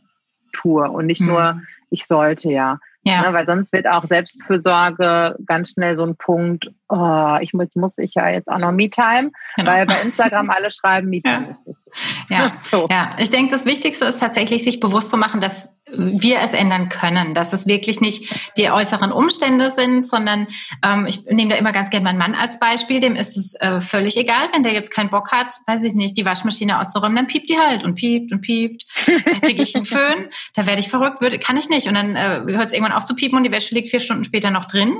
S2: tue und nicht mhm. nur, ich sollte ja. Ja. Ne, weil sonst wird auch Selbstfürsorge ganz schnell so ein Punkt, oh, ich muss, muss ich ja jetzt auch noch Me-Time, genau. weil bei Instagram alle schreiben Me-Time.
S1: Ja. Ja, so. ja. ich denke, das Wichtigste ist tatsächlich, sich bewusst zu machen, dass wir es ändern können, dass es wirklich nicht die äußeren Umstände sind, sondern ähm, ich nehme da immer ganz gerne meinen Mann als Beispiel, dem ist es äh, völlig egal, wenn der jetzt keinen Bock hat, weiß ich nicht, die Waschmaschine auszuräumen, dann piept die halt und piept und piept. Dann kriege ich einen Föhn, da werde ich verrückt, würde, kann ich nicht. Und dann äh, hört es irgendwann auf zu piepen und die Wäsche liegt vier Stunden später noch drin.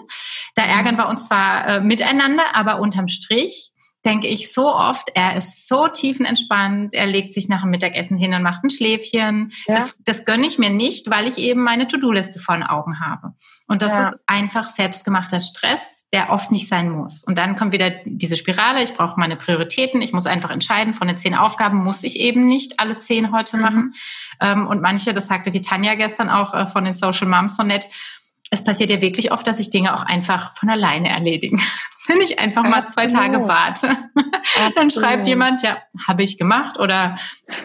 S1: Da ärgern wir uns zwar äh, miteinander, aber unterm Strich denke ich so oft, er ist so tiefenentspannt, er legt sich nach dem Mittagessen hin und macht ein Schläfchen. Ja. Das, das gönne ich mir nicht, weil ich eben meine To-Do-Liste vor den Augen habe. Und das ja. ist einfach selbstgemachter Stress, der oft nicht sein muss. Und dann kommt wieder diese Spirale, ich brauche meine Prioritäten, ich muss einfach entscheiden, von den zehn Aufgaben muss ich eben nicht alle zehn heute mhm. machen. Mhm. Und manche, das sagte die Tanja gestern auch äh, von den Social Moms so nett, es passiert ja wirklich oft, dass sich Dinge auch einfach von alleine erledigen. Wenn ich einfach Absolut. mal zwei Tage warte, Absolut. dann schreibt jemand, ja, habe ich gemacht oder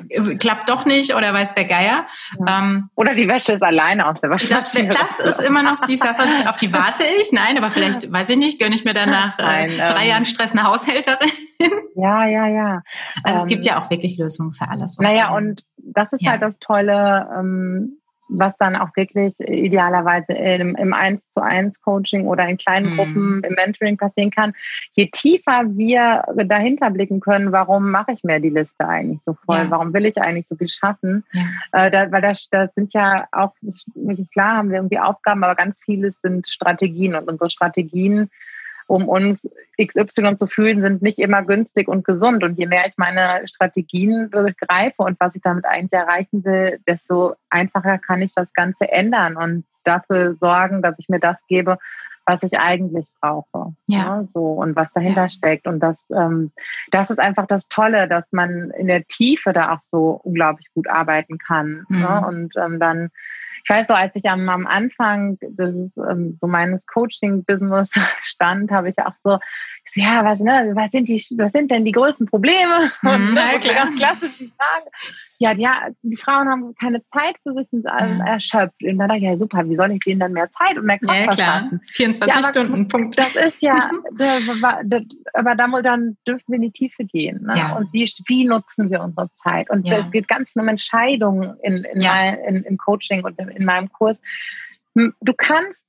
S1: äh, klappt doch nicht oder weiß der Geier.
S2: Ja. Ähm, oder die Wäsche ist alleine auf der
S1: Waschmaschine. Das, das ist immer noch die Sache, auf die warte ich. Nein, aber vielleicht, weiß ich nicht, gönne ich mir danach äh, Nein, äh, drei ähm, Jahren Stress eine Haushälterin.
S2: Ja, ja, ja.
S1: Also ähm, es gibt ähm, ja auch wirklich Lösungen für alles.
S2: Naja, und das ist ja. halt das Tolle, ähm, was dann auch wirklich idealerweise im, im 1 zu 1 Coaching oder in kleinen mhm. Gruppen im Mentoring passieren kann. Je tiefer wir dahinter blicken können, warum mache ich mir die Liste eigentlich so voll? Ja. Warum will ich eigentlich so viel schaffen? Ja. Äh, da, weil das, das sind ja auch, klar haben wir irgendwie Aufgaben, aber ganz vieles sind Strategien und unsere Strategien um uns XY zu fühlen, sind nicht immer günstig und gesund. Und je mehr ich meine Strategien begreife und was ich damit eigentlich erreichen will, desto einfacher kann ich das Ganze ändern und dafür sorgen, dass ich mir das gebe, was ich eigentlich brauche. Ja. ja so und was dahinter ja. steckt. Und das, ähm, das ist einfach das Tolle, dass man in der Tiefe da auch so unglaublich gut arbeiten kann. Mhm. Ne? Und ähm, dann ich weiß so, als ich am, am Anfang des, ähm, so meines Coaching-Business stand, habe ich auch so, ja, was, ne, was sind die, was sind denn die größten Probleme? Mhm, und ja, die ganz klassischen Fragen. Ja, die, die Frauen haben keine Zeit für sich und ja. erschöpft. Und dann dachte ich, ja super, wie soll ich denen dann mehr Zeit und mehr Kraft ja, klar.
S1: 24 ja, Stunden, Punkt.
S2: Das ist ja, aber da, dann dürfen wir in die Tiefe gehen. Ne? Ja. Und wie, wie nutzen wir unsere Zeit? Und es geht ganz nur um Entscheidungen in, in, mein, in, im Coaching und in meinem Kurs. Du kannst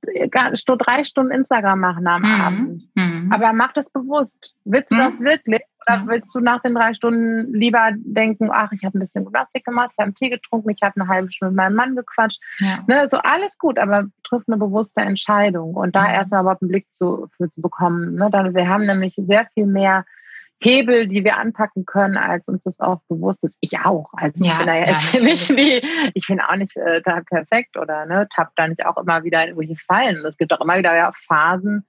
S2: so drei Stunden Instagram machen am mhm. Abend, mhm. aber mach das bewusst. Willst du mhm. das wirklich? Oder willst du nach den drei Stunden lieber denken, ach, ich habe ein bisschen Gymnastik gemacht, ich habe einen Tee getrunken, ich habe eine halbe Stunde mit meinem Mann gequatscht. Ja. Ne, so alles gut, aber triff eine bewusste Entscheidung und da mhm. erstmal überhaupt einen Blick zu, für zu bekommen. Ne? Dann, wir haben nämlich sehr viel mehr Hebel, die wir anpacken können, als uns das auch bewusst ist. Ich auch. Also ja, ich bin da jetzt ja, nicht die, ich bin auch nicht äh, da perfekt oder ne, tapp da nicht auch immer wieder in irgendwelche Fallen. Es gibt auch immer wieder ja, Phasen,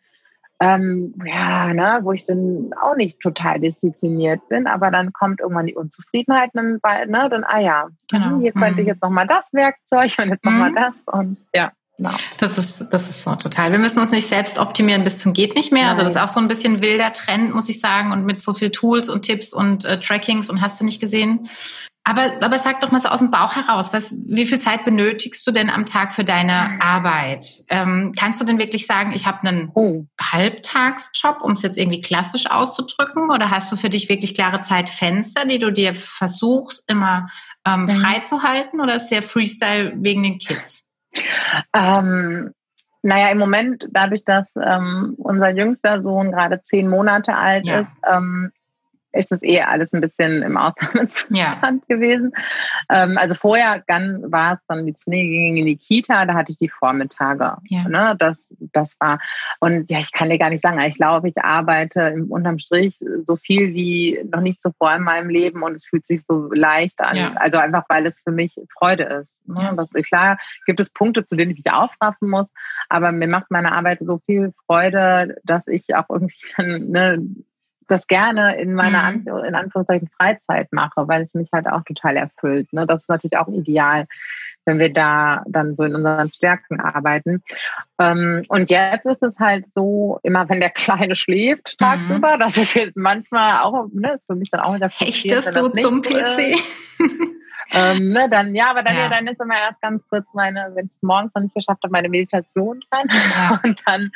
S2: ähm, ja, ne, wo ich dann auch nicht total diszipliniert bin, aber dann kommt irgendwann die Unzufriedenheit, dann, ne, dann ah ja, genau. hier könnte ich mhm. jetzt nochmal das Werkzeug und jetzt nochmal mhm. das und ja. Genau.
S1: Das ist, das ist so total. Wir müssen uns nicht selbst optimieren bis zum geht nicht mehr. Nein. Also das ist auch so ein bisschen wilder Trend, muss ich sagen, und mit so viel Tools und Tipps und äh, Trackings und hast du nicht gesehen. Aber, aber sag doch mal so aus dem Bauch heraus, was, wie viel Zeit benötigst du denn am Tag für deine Arbeit? Ähm, kannst du denn wirklich sagen, ich habe einen oh. Halbtagsjob, um es jetzt irgendwie klassisch auszudrücken? Oder hast du für dich wirklich klare Zeitfenster, die du dir versuchst, immer ähm, mhm. frei zu halten? Oder ist der Freestyle wegen den Kids?
S2: Ähm, naja, im Moment, dadurch, dass ähm, unser jüngster Sohn gerade zehn Monate alt ja. ist, ähm, ist es eher alles ein bisschen im Ausnahmezustand ja. gewesen. Ähm, also vorher dann war es dann, die Zunge ging in die Kita, da hatte ich die Vormittage. Ja. Ne? Das, das war, und ja, ich kann dir gar nicht sagen, ich glaube, ich arbeite im, unterm Strich so viel wie noch nicht zuvor in meinem Leben und es fühlt sich so leicht an. Ja. Also einfach, weil es für mich Freude ist. Ne? Das, klar gibt es Punkte, zu denen ich mich aufraffen muss, aber mir macht meine Arbeit so viel Freude, dass ich auch irgendwie ne, das gerne in meiner mhm. in Anführungszeichen Freizeit mache, weil es mich halt auch total erfüllt. Ne? Das ist natürlich auch ideal, wenn wir da dann so in unseren Stärken arbeiten. Ähm, und jetzt ist es halt so, immer wenn der Kleine schläft tagsüber, mhm. das ist jetzt manchmal auch, ne, ist für mich dann auch wieder
S1: Hechtest du zum PC?
S2: ähm, ne, dann, ja, aber dann, ja. dann ist immer erst ganz kurz meine, wenn ich es morgens noch nicht geschafft habe, meine Meditation dran. Ja. Und dann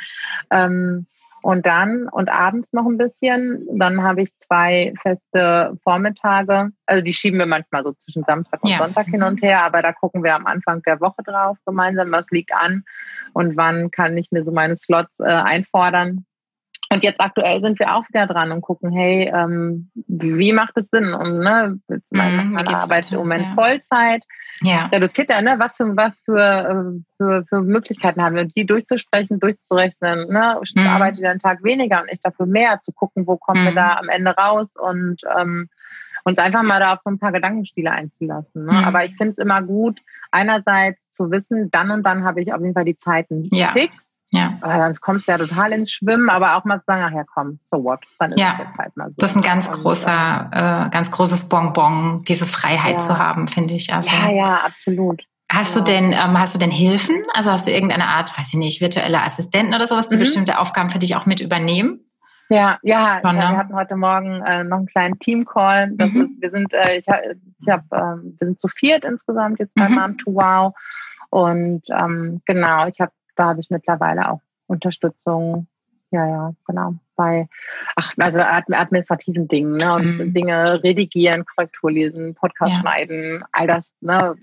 S2: ähm, und dann und abends noch ein bisschen. Dann habe ich zwei feste Vormittage. Also die schieben wir manchmal so zwischen Samstag und ja. Sonntag hin und her, aber da gucken wir am Anfang der Woche drauf gemeinsam, was liegt an und wann kann ich mir so meine Slots äh, einfordern. Und jetzt aktuell sind wir auch wieder dran und gucken, hey, ähm, wie macht es Sinn? Und ne, jetzt meine, mm, meine Arbeit im Moment ja. Vollzeit. Ja. Reduziert er, ne? Was für was für, äh, für, für Möglichkeiten haben wir, die durchzusprechen, durchzurechnen, ne? Ich mm. arbeite einen Tag weniger und ich dafür mehr, zu gucken, wo kommen mm. wir mhm. da am Ende raus und ähm, uns einfach mal da auf so ein paar Gedankenspiele einzulassen. Ne? Mhm. Aber ich finde es immer gut, einerseits zu wissen, dann und dann habe ich auf jeden Fall die Zeiten ja. fix ja. Weil sonst kommst du ja total ins Schwimmen, aber auch mal zu sagen, ach ja, komm, so what,
S1: dann ist ja. es jetzt halt mal so. Das ist ein ganz großer, äh, ganz großes Bonbon, diese Freiheit ja. zu haben, finde ich.
S2: Also, ja, ja, absolut.
S1: Hast ja. du denn, ähm, hast du denn Hilfen? Also hast du irgendeine Art, weiß ich nicht, virtuelle Assistenten oder sowas, die mhm. bestimmte Aufgaben für dich auch mit übernehmen?
S2: Ja, ja, Schon, ja ne? wir hatten heute Morgen äh, noch einen kleinen Team-Call. Mhm. wir sind, äh, ich, ich hab, äh, wir sind zu viert insgesamt jetzt bei mhm. Mom to Wow. Und ähm, genau, ich habe da habe ich mittlerweile auch Unterstützung. Ja, ja, genau. Bei, ach, also administrativen Dingen, ne? Und mm. Dinge redigieren, Korrektur lesen, Podcast ja. schneiden, all das, ne?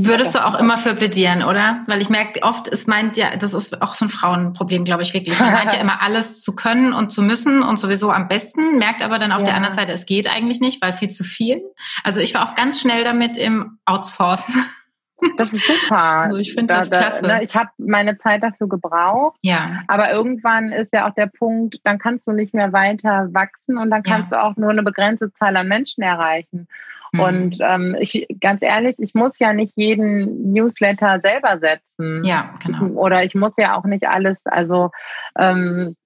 S1: Würdest du auch immer für plädieren, oder? Weil ich merke, oft ist meint ja, das ist auch so ein Frauenproblem, glaube ich wirklich. Man meint ja immer alles zu können und zu müssen und sowieso am besten, merkt aber dann auf ja. der anderen Seite, es geht eigentlich nicht, weil viel zu viel. Also ich war auch ganz schnell damit im Outsourcen.
S2: Das ist super.
S1: Also ich finde da, das klasse.
S2: Da, ne, ich habe meine Zeit dafür gebraucht. Ja. Aber irgendwann ist ja auch der Punkt, dann kannst du nicht mehr weiter wachsen und dann kannst ja. du auch nur eine begrenzte Zahl an Menschen erreichen. Mhm. Und ähm, ich, ganz ehrlich, ich muss ja nicht jeden Newsletter selber setzen. Ja, genau. Ich, oder ich muss ja auch nicht alles, also ähm,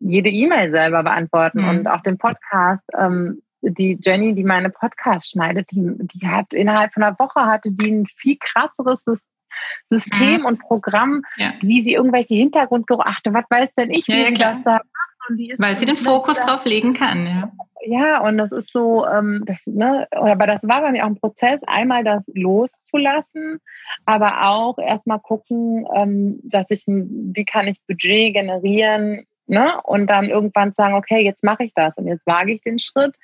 S2: jede E-Mail selber beantworten mhm. und auch den Podcast. Ähm, die Jenny, die meine Podcasts schneidet, die, die hat innerhalb von einer Woche hatte die ein viel krasseres System mhm. und Programm, ja. wie sie irgendwelche Hintergrundgeräusche, was weiß denn ich, wie ja, ja, sie das da macht.
S1: Weil sie den Fokus drauf legen kann, ja.
S2: Ja, und das ist so, ähm, das, ne, aber das war bei mir auch ein Prozess, einmal das loszulassen, aber auch erstmal gucken, ähm, dass ich, wie kann ich Budget generieren, ne? Und dann irgendwann sagen, okay, jetzt mache ich das und jetzt wage ich den Schritt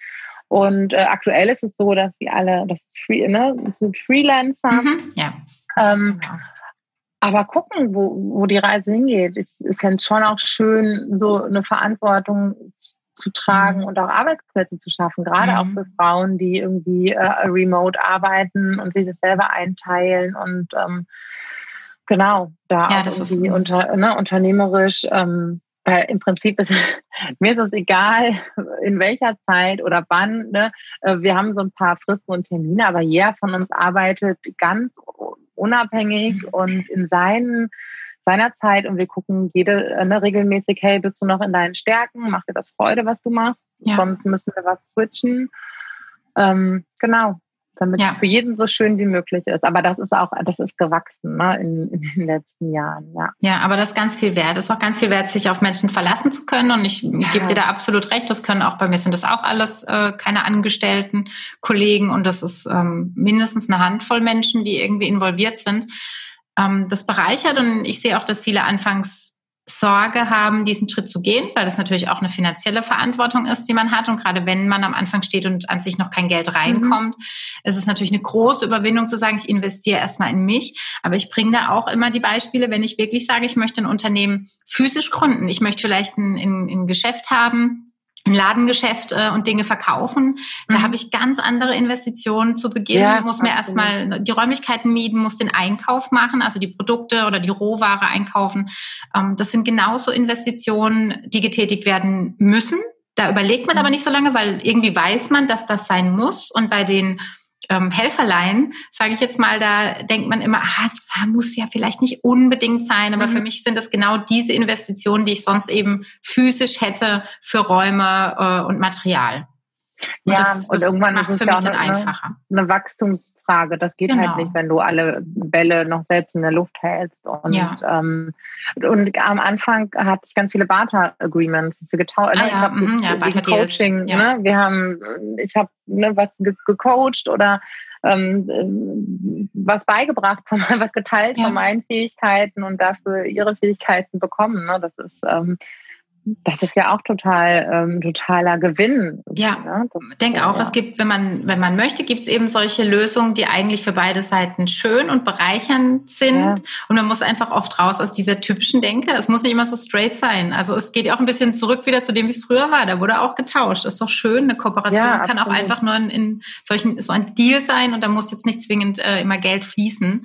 S2: und äh, aktuell ist es so, dass sie alle, das ist free, ne, sind Freelancer. Mhm, ja. Ähm, aber gucken, wo, wo die Reise hingeht. Ich fände es schon auch schön, so eine Verantwortung zu tragen mhm. und auch Arbeitsplätze zu schaffen, gerade mhm. auch für Frauen, die irgendwie äh, remote arbeiten und sich das selber einteilen und ähm, genau, da ja, auch irgendwie unter, ne, unternehmerisch ähm, Weil im Prinzip ist mir ist es egal, in welcher Zeit oder wann. Ne? Äh, wir haben so ein paar Fristen und Termine, aber jeder von uns arbeitet ganz unabhängig und in seinen seiner Zeit und wir gucken jede äh, ne, regelmäßig, hey, bist du noch in deinen Stärken? Macht dir das Freude, was du machst? Ja. Sonst müssen wir was switchen. Ähm, genau damit ja. es für jeden so schön wie möglich ist. Aber das ist auch, das ist gewachsen ne, in, in den letzten Jahren, ja.
S1: Ja, aber das ist ganz viel wert. Das ist auch ganz viel wert, sich auf Menschen verlassen zu können. Und ich ja. gebe dir da absolut recht. Das können auch bei mir sind das auch alles äh, keine Angestellten, Kollegen und das ist ähm, mindestens eine Handvoll Menschen, die irgendwie involviert sind. Ähm, das bereichert und ich sehe auch, dass viele anfangs Sorge haben, diesen Schritt zu gehen, weil das natürlich auch eine finanzielle Verantwortung ist, die man hat. Und gerade wenn man am Anfang steht und an sich noch kein Geld reinkommt, mhm. ist es natürlich eine große Überwindung zu sagen, ich investiere erstmal in mich. Aber ich bringe da auch immer die Beispiele, wenn ich wirklich sage, ich möchte ein Unternehmen physisch gründen. Ich möchte vielleicht ein, ein, ein Geschäft haben, ein Ladengeschäft äh, und Dinge verkaufen. Da mhm. habe ich ganz andere Investitionen zu Beginn. Ja, muss mir erstmal die Räumlichkeiten mieten, muss den Einkauf machen, also die Produkte oder die Rohware einkaufen. Ähm, das sind genauso Investitionen, die getätigt werden müssen. Da überlegt man mhm. aber nicht so lange, weil irgendwie weiß man, dass das sein muss. Und bei den ähm, Helferlein, sage ich jetzt mal, da denkt man immer, ah, muss ja vielleicht nicht unbedingt sein, aber mhm. für mich sind das genau diese Investitionen, die ich sonst eben physisch hätte für Räume äh, und Material.
S2: Und ja, das, das und irgendwann macht es für mich dann eine, einfacher. Eine Wachstumsfrage. Das geht halt genau. halt nicht, wenn du alle Bälle noch selbst in der Luft hältst. Und, ja. ähm, und am Anfang hatte ich ganz viele Barter-Agreements. Ah,
S1: ja, ich habe mhm, ja,
S2: Coaching. Ja. Ne? Wir haben, ich habe ne, was ge gecoacht oder ähm, was beigebracht, was geteilt ja. von meinen Fähigkeiten und dafür ihre Fähigkeiten bekommen. Ne? Das ist ähm, das ist ja auch total ähm, totaler Gewinn.
S1: Ja, ne? ich denke auch, ja. es gibt, wenn man wenn man möchte, gibt es eben solche Lösungen, die eigentlich für beide Seiten schön und bereichernd sind. Ja. Und man muss einfach oft raus aus dieser typischen Denke. Es muss nicht immer so straight sein. Also es geht ja auch ein bisschen zurück wieder zu dem, wie es früher war. Da wurde auch getauscht. Das ist doch schön. Eine Kooperation ja, kann auch einfach nur in, in solchen so ein Deal sein und da muss jetzt nicht zwingend äh, immer Geld fließen.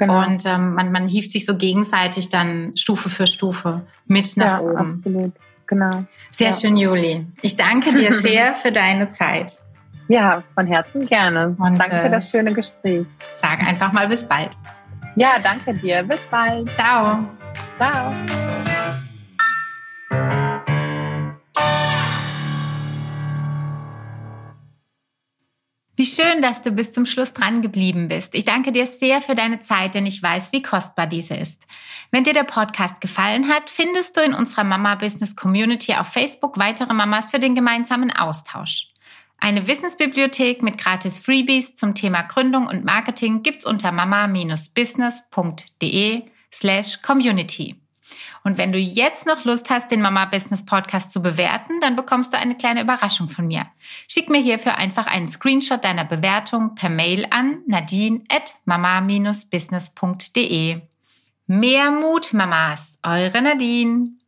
S1: Genau. Und ähm, man, man hieft sich so gegenseitig dann Stufe für Stufe mit nach ja, oben.
S2: Absolut, genau.
S1: Sehr ja. schön, Juli. Ich danke dir sehr für deine Zeit.
S2: Ja, von Herzen gerne. Und, danke für das äh, schöne Gespräch.
S1: Sag einfach mal bis bald.
S2: Ja, danke dir. Bis bald.
S1: Ciao.
S2: Ciao.
S1: Wie schön, dass du bis zum Schluss dran geblieben bist. Ich danke dir sehr für deine Zeit, denn ich weiß, wie kostbar diese ist. Wenn dir der Podcast gefallen hat, findest du in unserer Mama Business Community auf Facebook weitere Mamas für den gemeinsamen Austausch. Eine Wissensbibliothek mit gratis Freebies zum Thema Gründung und Marketing gibt's unter mama-business.de slash community. Und wenn du jetzt noch Lust hast, den Mama Business Podcast zu bewerten, dann bekommst du eine kleine Überraschung von mir. Schick mir hierfür einfach einen Screenshot deiner Bewertung per Mail an nadine at mama-business.de. Mehr Mut, Mamas, eure Nadine.